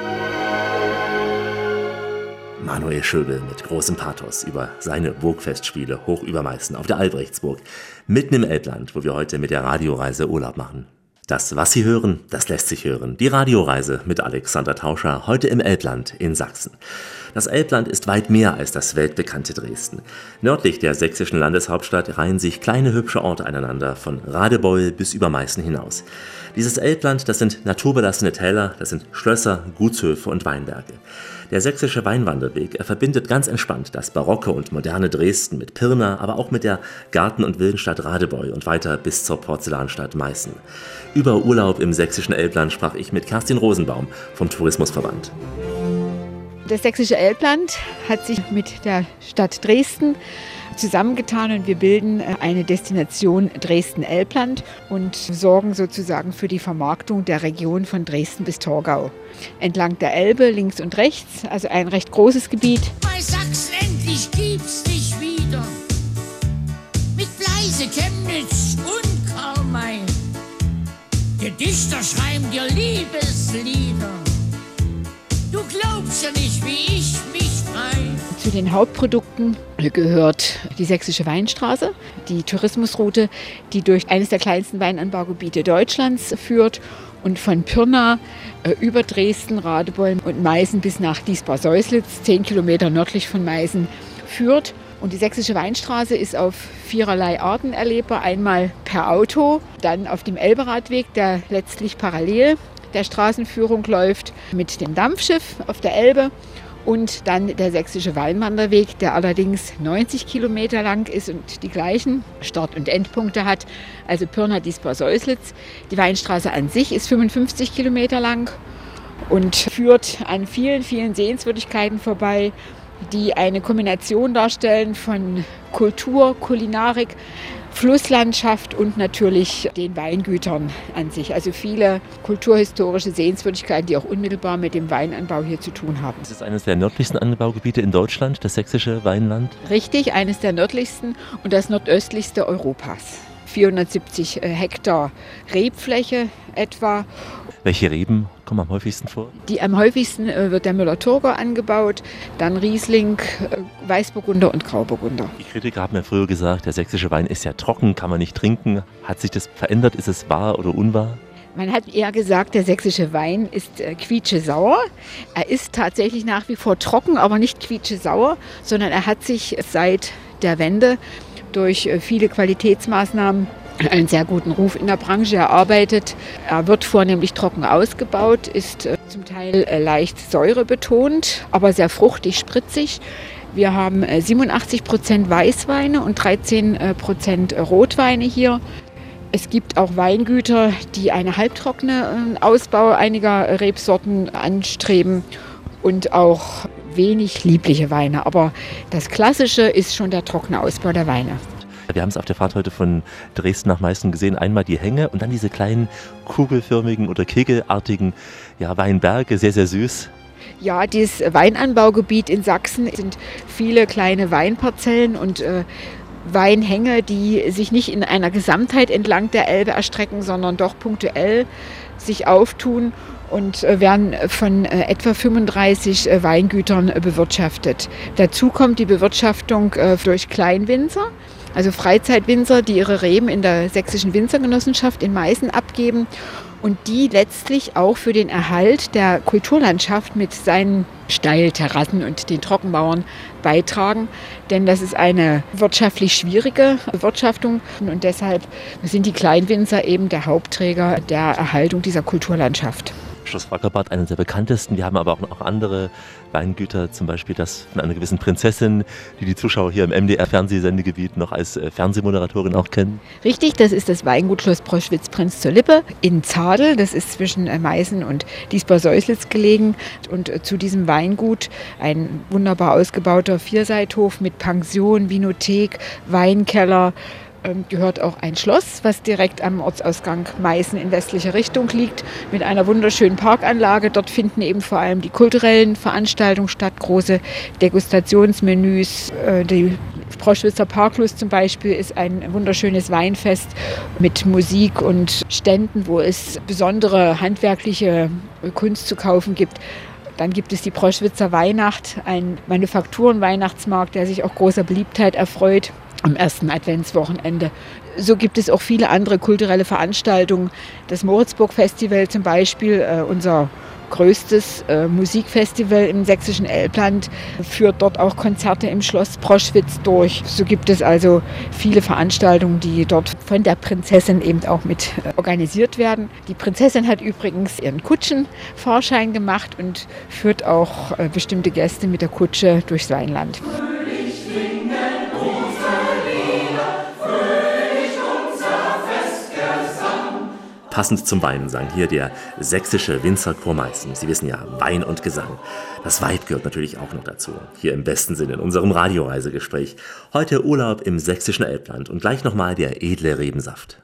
Manuel Schöbel mit großem Pathos über seine Burgfestspiele hoch über Meißen auf der Albrechtsburg, mitten im Elbland, wo wir heute mit der Radioreise Urlaub machen. Das, was Sie hören, das lässt sich hören. Die Radioreise mit Alexander Tauscher, heute im Elbland in Sachsen. Das Elbland ist weit mehr als das weltbekannte Dresden. Nördlich der sächsischen Landeshauptstadt reihen sich kleine hübsche Orte aneinander, von Radebeul bis über Meißen hinaus. Dieses Elbland, das sind naturbelassene Täler, das sind Schlösser, Gutshöfe und Weinberge. Der sächsische Weinwanderweg, er verbindet ganz entspannt das barocke und moderne Dresden mit Pirna, aber auch mit der Garten- und Wildenstadt Radebeul und weiter bis zur Porzellanstadt Meißen. Über Urlaub im sächsischen Elbland sprach ich mit Kerstin Rosenbaum vom Tourismusverband. Das sächsische Elbland hat sich mit der Stadt Dresden zusammengetan und wir bilden äh, eine Destination Dresden-Elbland und sorgen sozusagen für die Vermarktung der Region von Dresden bis Torgau. Entlang der Elbe links und rechts, also ein recht großes Gebiet. Bei Sachsen endlich gibt's dich wieder. Mit Bleise, Chemnitz und Karl-May. Die Dichter schreiben dir Liebeslieder. Glaubst ja nicht, wie ich mich frei. Zu den Hauptprodukten gehört die Sächsische Weinstraße, die Tourismusroute, die durch eines der kleinsten Weinanbaugebiete Deutschlands führt und von Pirna äh, über Dresden, Radebeul und Meißen bis nach Diesbar-Säuslitz, zehn Kilometer nördlich von Meißen, führt. Und die Sächsische Weinstraße ist auf viererlei Arten erlebbar. Einmal per Auto, dann auf dem Elberadweg, der letztlich parallel der Straßenführung läuft, mit dem Dampfschiff auf der Elbe und dann der sächsische Weinwanderweg, der allerdings 90 Kilometer lang ist und die gleichen Start- und Endpunkte hat. Also Pirna, Diesbar, Säuslitz. Die Weinstraße an sich ist 55 Kilometer lang und führt an vielen, vielen Sehenswürdigkeiten vorbei, die eine Kombination darstellen von Kultur, Kulinarik, Flusslandschaft und natürlich den Weingütern an sich. Also viele kulturhistorische Sehenswürdigkeiten, die auch unmittelbar mit dem Weinanbau hier zu tun haben. Das ist eines der nördlichsten Anbaugebiete in Deutschland, das sächsische Weinland. Richtig, eines der nördlichsten und das nordöstlichste Europas. 470 äh, Hektar Rebfläche etwa. Welche Reben kommen am häufigsten vor? Die am häufigsten äh, wird der Müller-Thurgau angebaut, dann Riesling, äh, Weißburgunder und Grauburgunder. Die Kritiker haben ja früher gesagt, der sächsische Wein ist ja trocken, kann man nicht trinken. Hat sich das verändert? Ist es wahr oder unwahr? Man hat eher gesagt, der sächsische Wein ist äh, quietschesauer. Er ist tatsächlich nach wie vor trocken, aber nicht quietschesauer, sondern er hat sich seit der Wende durch äh, viele Qualitätsmaßnahmen einen sehr guten Ruf in der Branche erarbeitet. Er wird vornehmlich trocken ausgebaut, ist äh, zum Teil äh, leicht säurebetont, aber sehr fruchtig, spritzig. Wir haben 87 Prozent Weißweine und 13 Prozent Rotweine hier. Es gibt auch Weingüter, die einen halbtrockenen Ausbau einiger Rebsorten anstreben und auch wenig liebliche Weine. Aber das Klassische ist schon der trockene Ausbau der Weine. Wir haben es auf der Fahrt heute von Dresden nach Meißen gesehen. Einmal die Hänge und dann diese kleinen kugelförmigen oder kegelartigen ja, Weinberge, sehr, sehr süß. Ja, dieses Weinanbaugebiet in Sachsen sind viele kleine Weinparzellen und äh, Weinhänge, die sich nicht in einer Gesamtheit entlang der Elbe erstrecken, sondern doch punktuell sich auftun und äh, werden von äh, etwa 35 äh, Weingütern bewirtschaftet. Dazu kommt die Bewirtschaftung durch Kleinwinzer also Freizeitwinzer, die ihre Reben in der sächsischen Winzergenossenschaft in Meißen abgeben und die letztlich auch für den Erhalt der Kulturlandschaft mit seinen Steilterrassen und den Trockenmauern beitragen. Denn das ist eine wirtschaftlich schwierige Bewirtschaftung und deshalb sind die Kleinwinzer eben der Hauptträger der Erhaltung dieser Kulturlandschaft. Schloss Wackerbad, einer der bekanntesten. Wir haben aber auch noch andere Weingüter, zum Beispiel das von einer gewissen Prinzessin, die die Zuschauer hier im MDR-Fernsehsendegebiet noch als äh, Fernsehmoderatorin auch kennen. Richtig, das ist das Weingut Schloss Proschwitz-Prinz zur Lippe in Zadel. Das ist zwischen äh, Meißen und Diesbar-Säuslitz gelegen. Und äh, zu diesem Weingut ein wunderbar ausgebauter Vierseithof mit Pension, Vinothek, Weinkeller, gehört auch ein Schloss, was direkt am Ortsausgang Meißen in westlicher Richtung liegt, mit einer wunderschönen Parkanlage. Dort finden eben vor allem die kulturellen Veranstaltungen statt, große Degustationsmenüs. Äh, die Proschwitzer Parklust zum Beispiel ist ein wunderschönes Weinfest mit Musik und Ständen, wo es besondere handwerkliche Kunst zu kaufen gibt. Dann gibt es die Proschwitzer Weihnacht, ein Manufakturenweihnachtsmarkt, der sich auch großer Beliebtheit erfreut am ersten Adventswochenende. So gibt es auch viele andere kulturelle Veranstaltungen. Das Moritzburg Festival zum Beispiel, äh, unser größtes äh, Musikfestival im sächsischen Elbland, führt dort auch Konzerte im Schloss Proschwitz durch. So gibt es also viele Veranstaltungen, die dort von der Prinzessin eben auch mit äh, organisiert werden. Die Prinzessin hat übrigens ihren Kutschenfahrschein gemacht und führt auch äh, bestimmte Gäste mit der Kutsche durchs Weinland. Passend zum Weinen sang hier der sächsische Winzerchor Meißen. Sie wissen ja, Wein und Gesang. Das Weib gehört natürlich auch noch dazu. Hier im besten Sinne in unserem Radioreisegespräch. Heute Urlaub im sächsischen Elbland und gleich nochmal der edle Rebensaft.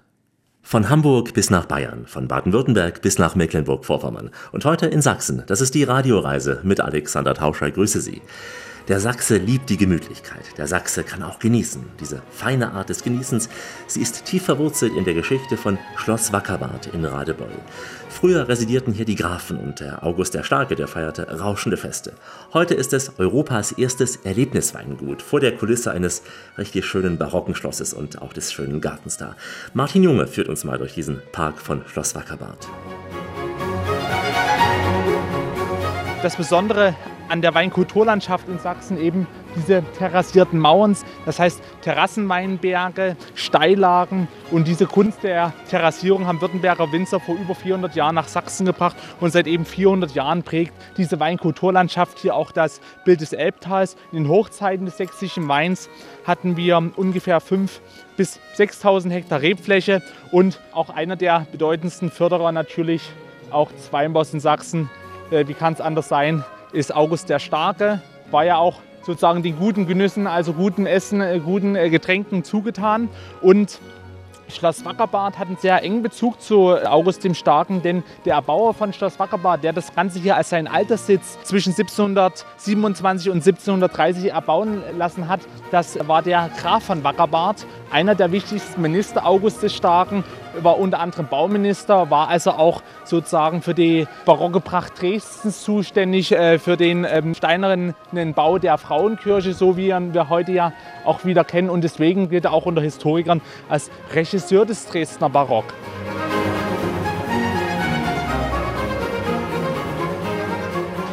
Von Hamburg bis nach Bayern, von Baden-Württemberg bis nach Mecklenburg-Vorpommern und heute in Sachsen. Das ist die Radioreise mit Alexander Tauscher. Grüße Sie. Der Sachse liebt die Gemütlichkeit. Der Sachse kann auch genießen. Diese feine Art des Genießens, sie ist tief verwurzelt in der Geschichte von Schloss Wackerbad in Radebeul. Früher residierten hier die Grafen und der August der Starke, der feierte rauschende Feste. Heute ist es Europas erstes Erlebnisweingut vor der Kulisse eines richtig schönen barocken Schlosses und auch des schönen Gartens da. Martin Junge führt uns mal durch diesen Park von Schloss Wackerbad. Das Besondere an der Weinkulturlandschaft in Sachsen eben diese terrassierten Mauern, das heißt Terrassenweinberge, Steillagen und diese Kunst der Terrassierung haben Württemberger Winzer vor über 400 Jahren nach Sachsen gebracht und seit eben 400 Jahren prägt diese Weinkulturlandschaft hier auch das Bild des Elbtals. In den Hochzeiten des sächsischen Weins hatten wir ungefähr 5.000 bis 6.000 Hektar Rebfläche und auch einer der bedeutendsten Förderer natürlich auch des Weinbaus in Sachsen. Äh, wie kann es anders sein? Ist August der Starke, war ja auch sozusagen den guten Genüssen, also guten Essen, äh, guten äh, Getränken zugetan. Und Schloss Wackerbad hat einen sehr engen Bezug zu August dem Starken, denn der Erbauer von Schloss Wackerbad, der das Ganze hier als seinen Alterssitz zwischen 1727 und 1730 erbauen lassen hat, das war der Graf von Wackerbad, einer der wichtigsten Minister August des Starken, war unter anderem Bauminister, war also auch sozusagen für die barocke Pracht Dresdens zuständig, äh, für den ähm, steinernen Bau der Frauenkirche, so wie wir heute ja auch wieder kennen. Und deswegen gilt er auch unter Historikern als Regisseur des Dresdner Barock.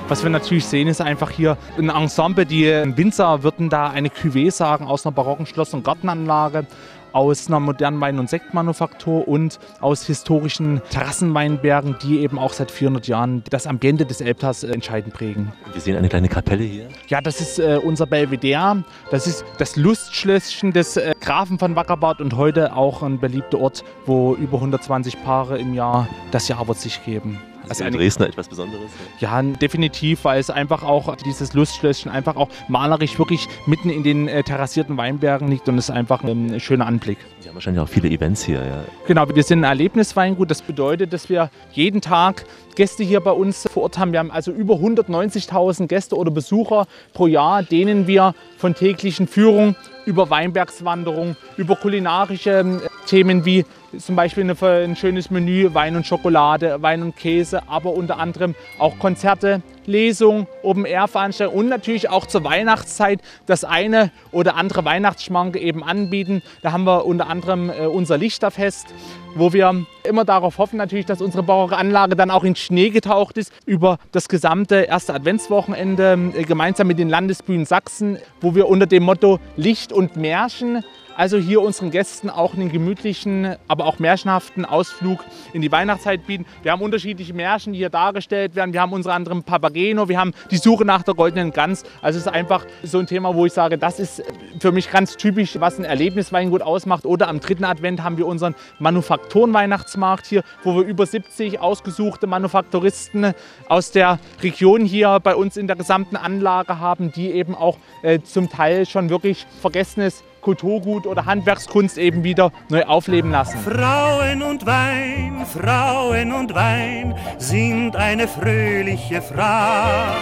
Was wir natürlich sehen, ist einfach hier ein Ensemble. Die Winzer würden da eine Cuvée sagen aus einer barocken Schloss- und Gartenanlage aus einer modernen Wein- und Sektmanufaktur und aus historischen Terrassenweinbergen, die eben auch seit 400 Jahren das Ambiente des Elbtals entscheidend prägen. Wir sehen eine kleine Kapelle hier. Ja, das ist äh, unser Belvedere. Das ist das Lustschlösschen des äh, Grafen von Wackerbad und heute auch ein beliebter Ort, wo über 120 Paare im Jahr das Jawort sich geben. Ist in Dresden etwas Besonderes? Ja, definitiv, weil es einfach auch dieses Lustschlösschen einfach auch malerisch wirklich mitten in den äh, terrassierten Weinbergen liegt und es ist einfach ein schöner Anblick. Sie haben wahrscheinlich auch viele Events hier, ja. Genau, wir sind ein Erlebnisweingut. Das bedeutet, dass wir jeden Tag Gäste hier bei uns vor Ort haben. Wir haben also über 190.000 Gäste oder Besucher pro Jahr, denen wir von täglichen Führungen über Weinbergswanderung, über kulinarische ähm, Themen wie zum Beispiel eine, ein schönes Menü, Wein und Schokolade, Wein und Käse, aber unter anderem auch Konzerte, Lesungen, Open-Air-Veranstaltungen und natürlich auch zur Weihnachtszeit das eine oder andere Weihnachtsschmanke eben anbieten. Da haben wir unter anderem äh, unser Lichterfest, wo wir immer darauf hoffen natürlich, dass unsere barocke dann auch in Schnee getaucht ist über das gesamte erste Adventswochenende äh, gemeinsam mit den Landesbühnen Sachsen, wo wir unter dem Motto Licht und Märchen also hier unseren Gästen auch einen gemütlichen, aber auch märchenhaften Ausflug in die Weihnachtszeit bieten. Wir haben unterschiedliche Märchen, die hier dargestellt werden. Wir haben unter anderem Papageno, wir haben die Suche nach der goldenen Gans. Also es ist einfach so ein Thema, wo ich sage, das ist für mich ganz typisch, was ein Erlebnisweingut ausmacht. Oder am dritten Advent haben wir unseren Manufaktoren-Weihnachtsmarkt hier, wo wir über 70 ausgesuchte Manufakturisten aus der Region hier bei uns in der gesamten Anlage haben, die eben auch äh, zum Teil schon wirklich vergessenes Kulturgut oder Handwerkskunst eben wieder neu aufleben lassen. Frauen und Wein, Frauen und Wein sind eine fröhliche Frau.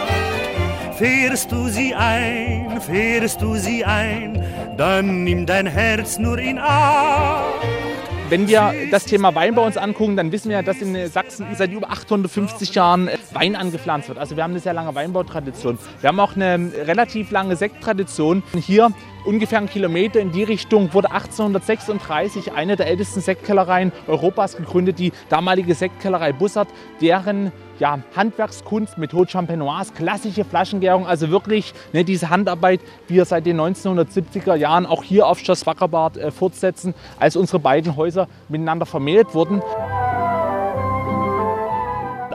Fährst du sie ein, fährst du sie ein, dann nimm dein Herz nur in Acht. Wenn wir das Thema Wein bei uns angucken, dann wissen wir, dass in Sachsen seit über 850 Jahren Wein angepflanzt wird. Also wir haben eine sehr lange Weinbautradition. Wir haben auch eine relativ lange Sekttradition. Hier ungefähr einen Kilometer in die Richtung wurde 1836 eine der ältesten Sektkellereien Europas gegründet, die damalige Sektkellerei Bussard, deren ja, Handwerkskunst mit Haute Champenoise, klassische Flaschengärung, also wirklich ne, diese Handarbeit, wie wir seit den 1970er Jahren auch hier auf Schloss Wackerbad äh, fortsetzen, als unsere beiden Häuser miteinander vermählt wurden.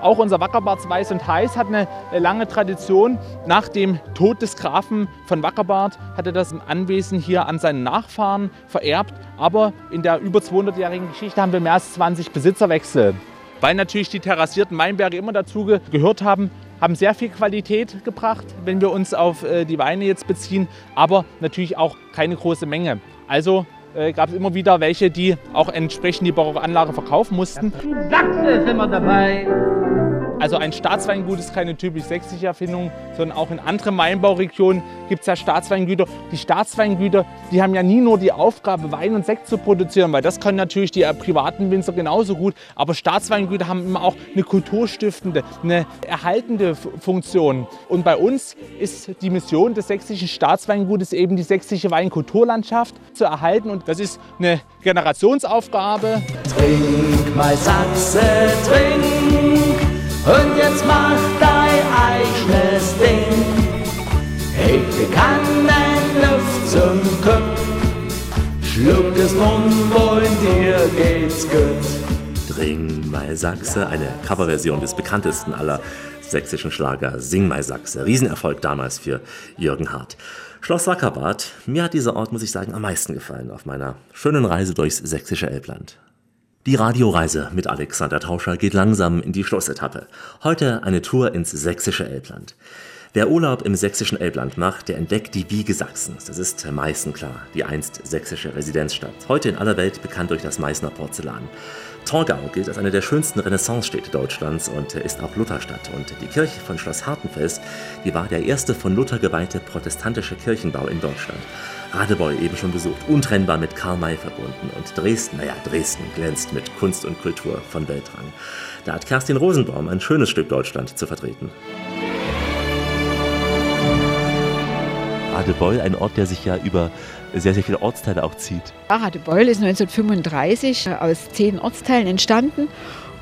Auch unser Wackerbarts Weiß und Heiß hat eine lange Tradition. Nach dem Tod des Grafen von Wackerbart hat er das Anwesen hier an seinen Nachfahren vererbt. Aber in der über 200-jährigen Geschichte haben wir mehr als 20 Besitzerwechsel. Weil natürlich die terrassierten Weinberge immer dazu gehört haben, haben sehr viel Qualität gebracht, wenn wir uns auf äh, die Weine jetzt beziehen, aber natürlich auch keine große Menge. Also äh, gab es immer wieder welche, die auch entsprechend die Barockanlage verkaufen mussten. Sachse sind wir dabei. Also ein Staatsweingut ist keine typisch sächsische Erfindung, sondern auch in anderen Weinbauregionen gibt es ja Staatsweingüter. Die Staatsweingüter, die haben ja nie nur die Aufgabe, Wein und Sekt zu produzieren, weil das können natürlich die äh, privaten Winzer genauso gut. Aber Staatsweingüter haben immer auch eine kulturstiftende, eine erhaltende Funktion. Und bei uns ist die Mission des sächsischen Staatsweingutes eben die sächsische Weinkulturlandschaft zu erhalten. Und das ist eine Generationsaufgabe. Trink mal Sachse, trink und jetzt mach dein eigenes Ding. Hebe Kannen Luft zum Kopf, schluck es Mundwohl, dir geht's gut. Dring mal Sachse, eine Coverversion des bekanntesten aller sächsischen Schlager Sing mal Sachse. Riesenerfolg damals für Jürgen Hart. Schloss Wackerbad, mir hat dieser Ort, muss ich sagen, am meisten gefallen auf meiner schönen Reise durchs sächsische Elbland. Die Radioreise mit Alexander Tauscher geht langsam in die Schlussetappe. Heute eine Tour ins sächsische Elbland. Wer Urlaub im sächsischen Elbland macht, der entdeckt die Wiege Sachsens. Das ist Meißen klar, die einst sächsische Residenzstadt. Heute in aller Welt bekannt durch das Meißner Porzellan. Torgau gilt als eine der schönsten Renaissancestädte Deutschlands und ist auch Lutherstadt. Und die Kirche von Schloss Hartenfels, die war der erste von Luther geweihte protestantische Kirchenbau in Deutschland. Radebeul eben schon besucht, untrennbar mit Karl May verbunden. Und Dresden, naja, Dresden glänzt mit Kunst und Kultur von Weltrang. Da hat Kerstin Rosenbaum ein schönes Stück Deutschland zu vertreten. Radebeul, ein Ort, der sich ja über sehr, sehr viele Ortsteile auch zieht. Radebeul ist 1935 aus zehn Ortsteilen entstanden.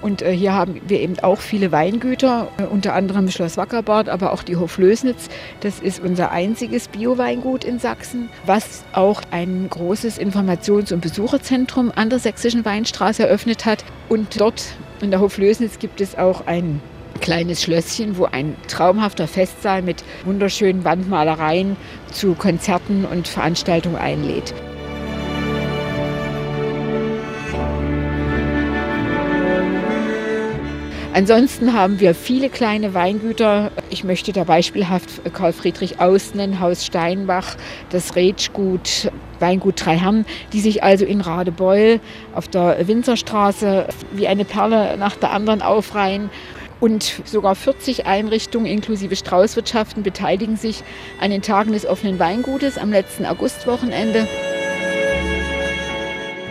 Und äh, hier haben wir eben auch viele Weingüter, äh, unter anderem Schloss Wackerbad, aber auch die Hoflößnitz. Das ist unser einziges Bio-Weingut in Sachsen, was auch ein großes Informations- und Besucherzentrum an der Sächsischen Weinstraße eröffnet hat. Und dort in der Hoflößnitz gibt es auch ein kleines Schlösschen, wo ein traumhafter Festsaal mit wunderschönen Wandmalereien zu Konzerten und Veranstaltungen einlädt. Ansonsten haben wir viele kleine Weingüter. Ich möchte da beispielhaft Karl Friedrich Aus nennen, Haus Steinbach, das Rätschgut, Weingut Drei Herren, die sich also in Radebeul auf der Winzerstraße wie eine Perle nach der anderen aufreihen. Und sogar 40 Einrichtungen inklusive Straußwirtschaften beteiligen sich an den Tagen des offenen Weingutes am letzten Augustwochenende.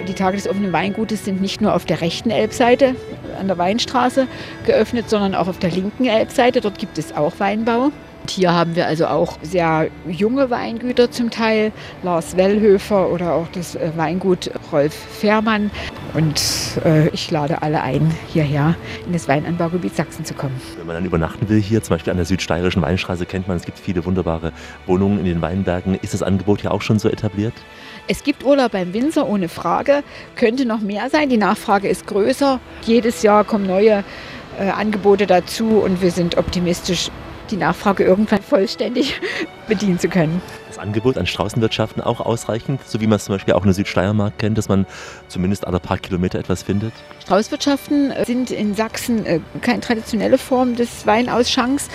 Die Tage des offenen Weingutes sind nicht nur auf der rechten Elbseite an der Weinstraße geöffnet, sondern auch auf der linken Elbseite. Dort gibt es auch Weinbau. Und hier haben wir also auch sehr junge Weingüter zum Teil, Lars Wellhöfer oder auch das äh, Weingut Rolf Fährmann. Und äh, ich lade alle ein, hierher in das Weinanbaugebiet Sachsen zu kommen. Wenn man dann übernachten will, hier zum Beispiel an der südsteirischen Weinstraße, kennt man, es gibt viele wunderbare Wohnungen in den Weinbergen. Ist das Angebot hier auch schon so etabliert? Es gibt Urlaub beim Winzer ohne Frage, könnte noch mehr sein. Die Nachfrage ist größer. Jedes Jahr kommen neue äh, Angebote dazu und wir sind optimistisch, die Nachfrage irgendwann vollständig (laughs) bedienen zu können. Das Angebot an Straußenwirtschaften auch ausreichend, so wie man es zum Beispiel auch in der Südsteiermark kennt, dass man zumindest alle paar Kilometer etwas findet? Straußwirtschaften sind in Sachsen äh, keine traditionelle Form des Weinausschanks,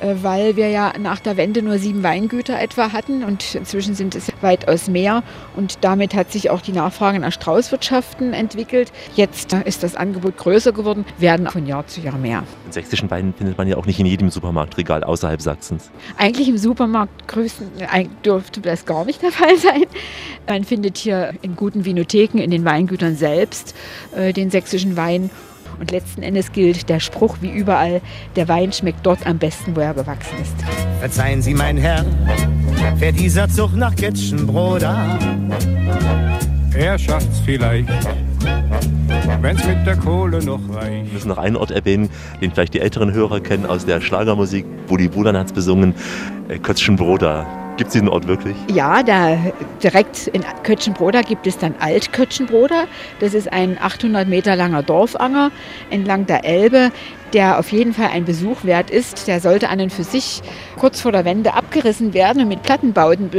äh, weil wir ja nach der Wende nur sieben Weingüter etwa hatten und inzwischen sind es weitaus mehr und damit hat sich auch die Nachfrage nach Straußwirtschaften entwickelt. Jetzt ist das Angebot größer geworden, werden von Jahr zu Jahr mehr. Den sächsischen Wein findet man ja auch nicht in jedem Supermarktregal außerhalb Sachsens. Eigentlich im Supermarkt größten dürfte das gar nicht der (laughs) Fall sein. Man findet hier in guten Vinotheken, in den Weingütern selbst äh, den sächsischen Wein. Und letzten Endes gilt der Spruch wie überall, der Wein schmeckt dort am besten, wo er gewachsen ist. Verzeihen Sie, mein Herr, fährt dieser Zug nach Ketschenbroda? Er schafft's vielleicht, wenn's mit der Kohle noch reicht. Wir müssen noch einen Ort erwähnen, den vielleicht die älteren Hörer kennen aus der Schlagermusik. Buddy Bulan hat es besungen, äh, Kötzschenbroda. Gibt es diesen Ort wirklich? Ja, da direkt in Kötschenbroda gibt es dann Alt-Kötschenbroda. Das ist ein 800 Meter langer Dorfanger entlang der Elbe, der auf jeden Fall ein Besuch wert ist. Der sollte an und für sich kurz vor der Wende abgerissen werden und mit Plattenbauten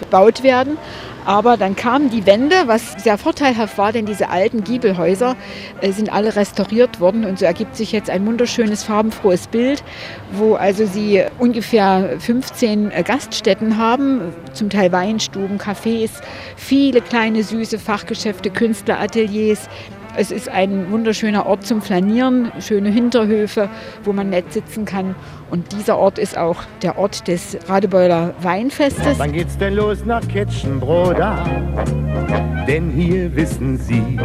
bebaut werden. Aber dann kamen die Wände, was sehr vorteilhaft war, denn diese alten Giebelhäuser äh, sind alle restauriert worden und so ergibt sich jetzt ein wunderschönes, farbenfrohes Bild, wo also sie ungefähr 15 äh, Gaststätten haben, zum Teil Weinstuben, Cafés, viele kleine süße Fachgeschäfte, Künstlerateliers, es ist ein wunderschöner Ort zum Flanieren, schöne Hinterhöfe, wo man nett sitzen kann. Und dieser Ort ist auch der Ort des Radebeuler Weinfestes. Wann geht's denn los nach Ketschenbroda? Denn hier wissen Sie,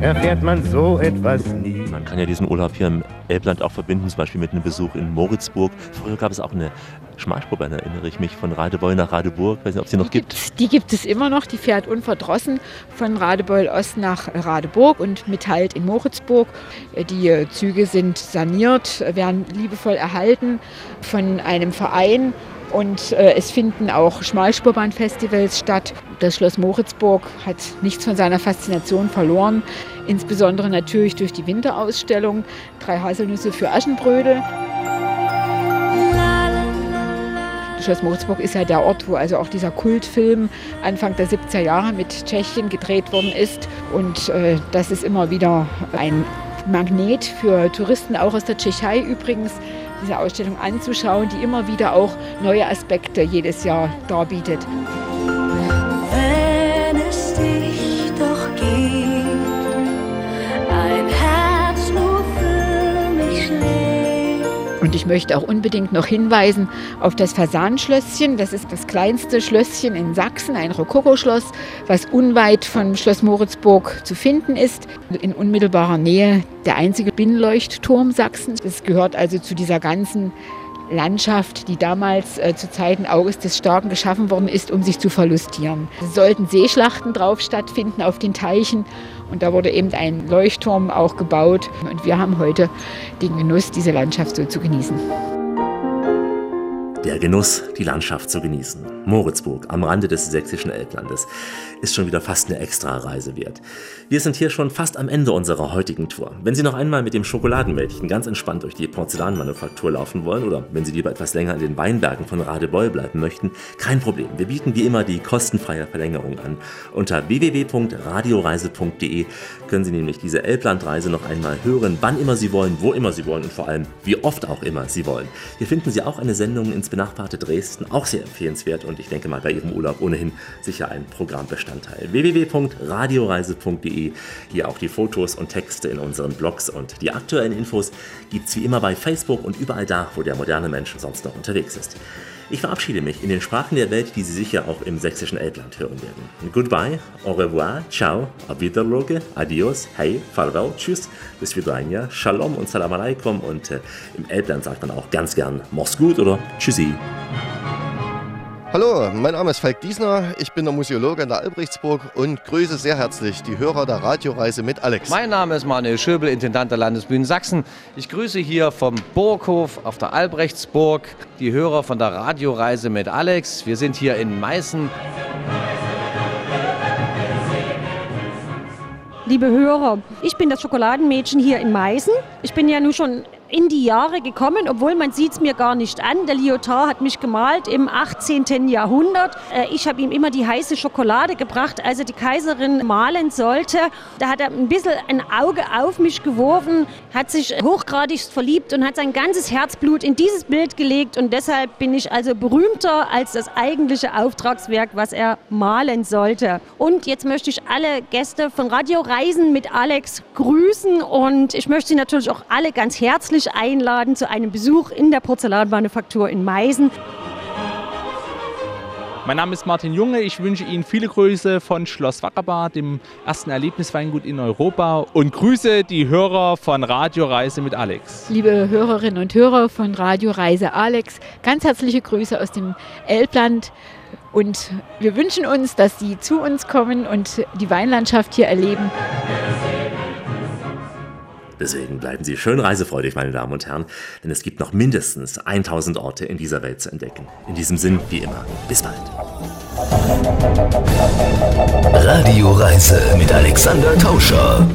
erfährt man so etwas nie. Man kann ja diesen Urlaub hier im Elbland auch verbinden, zum Beispiel mit einem Besuch in Moritzburg. Früher gab es auch eine Schmalspurbahn, erinnere ich mich, von Radebeul nach Radeburg. Ich weiß nicht, ob sie noch die gibt. Die gibt es immer noch. Die fährt unverdrossen von Radebeul Ost nach Radeburg und mit Halt in Moritzburg. Die Züge sind saniert, werden liebevoll erhalten von einem Verein. Und äh, es finden auch Schmalspurbahnfestivals statt. Das Schloss Moritzburg hat nichts von seiner Faszination verloren. Insbesondere natürlich durch die Winterausstellung Drei Haselnüsse für Aschenbrödel. Schloss Moritzburg ist ja der Ort, wo also auch dieser Kultfilm Anfang der 70er Jahre mit Tschechien gedreht worden ist. Und äh, das ist immer wieder ein Magnet für Touristen, auch aus der Tschechei übrigens. Diese Ausstellung anzuschauen, die immer wieder auch neue Aspekte jedes Jahr darbietet. Und ich möchte auch unbedingt noch hinweisen auf das Fasanschlösschen. Das ist das kleinste Schlösschen in Sachsen, ein Rokokoschloss, was unweit von Schloss Moritzburg zu finden ist. In unmittelbarer Nähe der einzige Binnenleuchtturm Sachsens. Das gehört also zu dieser ganzen Landschaft, die damals äh, zu Zeiten August des Starken geschaffen worden ist, um sich zu verlustieren. Es sollten Seeschlachten drauf stattfinden auf den Teichen und da wurde eben ein Leuchtturm auch gebaut und wir haben heute den Genuss, diese Landschaft so zu genießen. Der Genuss, die Landschaft zu genießen. Moritzburg am Rande des sächsischen Elblandes ist schon wieder fast eine extra Reise wert. Wir sind hier schon fast am Ende unserer heutigen Tour. Wenn Sie noch einmal mit dem Schokoladenmädchen ganz entspannt durch die Porzellanmanufaktur laufen wollen oder wenn Sie lieber etwas länger in den Weinbergen von Radebeul bleiben möchten, kein Problem. Wir bieten wie immer die kostenfreie Verlängerung an. Unter www.radioreise.de können Sie nämlich diese Elblandreise noch einmal hören, wann immer Sie wollen, wo immer Sie wollen und vor allem wie oft auch immer Sie wollen. Hier finden Sie auch eine Sendung ins benachbarte Dresden, auch sehr empfehlenswert und ich denke mal bei Ihrem Urlaub ohnehin sicher ein Programmbestandteil. www.radioreise.de, hier auch die Fotos und Texte in unseren Blogs und die aktuellen Infos gibt es wie immer bei Facebook und überall da, wo der moderne Mensch sonst noch unterwegs ist. Ich verabschiede mich in den Sprachen der Welt, die Sie sicher auch im sächsischen Elbland hören werden. Goodbye, au revoir, ciao, auf Wiederloge, adios, hey, farewell, tschüss, bis wieder Shalom und Salam alaikum und äh, im Elbland sagt man auch ganz gern, mach's gut oder tschüssi. Hallo, mein Name ist Falk Diesner, ich bin der Museologe in der Albrechtsburg und grüße sehr herzlich die Hörer der Radioreise mit Alex. Mein Name ist Manuel Schöbel, Intendant der Landesbühnen Sachsen. Ich grüße hier vom Burghof auf der Albrechtsburg die Hörer von der Radioreise mit Alex. Wir sind hier in Meißen. Liebe Hörer, ich bin das Schokoladenmädchen hier in Meißen. Ich bin ja nun schon in die Jahre gekommen, obwohl man sieht es mir gar nicht an. Der Lyotard hat mich gemalt im 18. Jahrhundert. Äh, Ich habe ihm immer die heiße Schokolade gebracht, als er die Kaiserin malen sollte. Da hat er ein bisschen ein Auge auf mich geworfen, hat sich hochgradig verliebt und hat sein ganzes Herzblut in dieses Bild gelegt. Und deshalb bin ich also berühmter als das eigentliche Auftragswerk, was er malen sollte. Und jetzt möchte ich alle Gäste von Radio Reisen mit Alex grüßen und ich möchte Sie natürlich auch alle ganz herzlich einladen zu einem Besuch in der Porzellanmanufaktur in Meißen. Mein Name ist Martin Junge. Ich wünsche Ihnen viele Grüße von Schloss Wackerbad, dem ersten Erlebnisweingut in Europa. Und grüße die Hörer von Radio Reise mit Alex. Liebe Hörerinnen und Hörer von Radio Reise Alex, ganz herzliche Grüße aus dem Elbland. Und wir wünschen uns, dass Sie zu uns kommen und die Weinlandschaft hier erleben. Deswegen bleiben Sie schön reisefreudig, meine Damen und Herren, denn es gibt noch mindestens 1000 Orte in dieser Welt zu entdecken. In diesem Sinn, wie immer, bis bald. Radioreise mit Alexander Tauscher.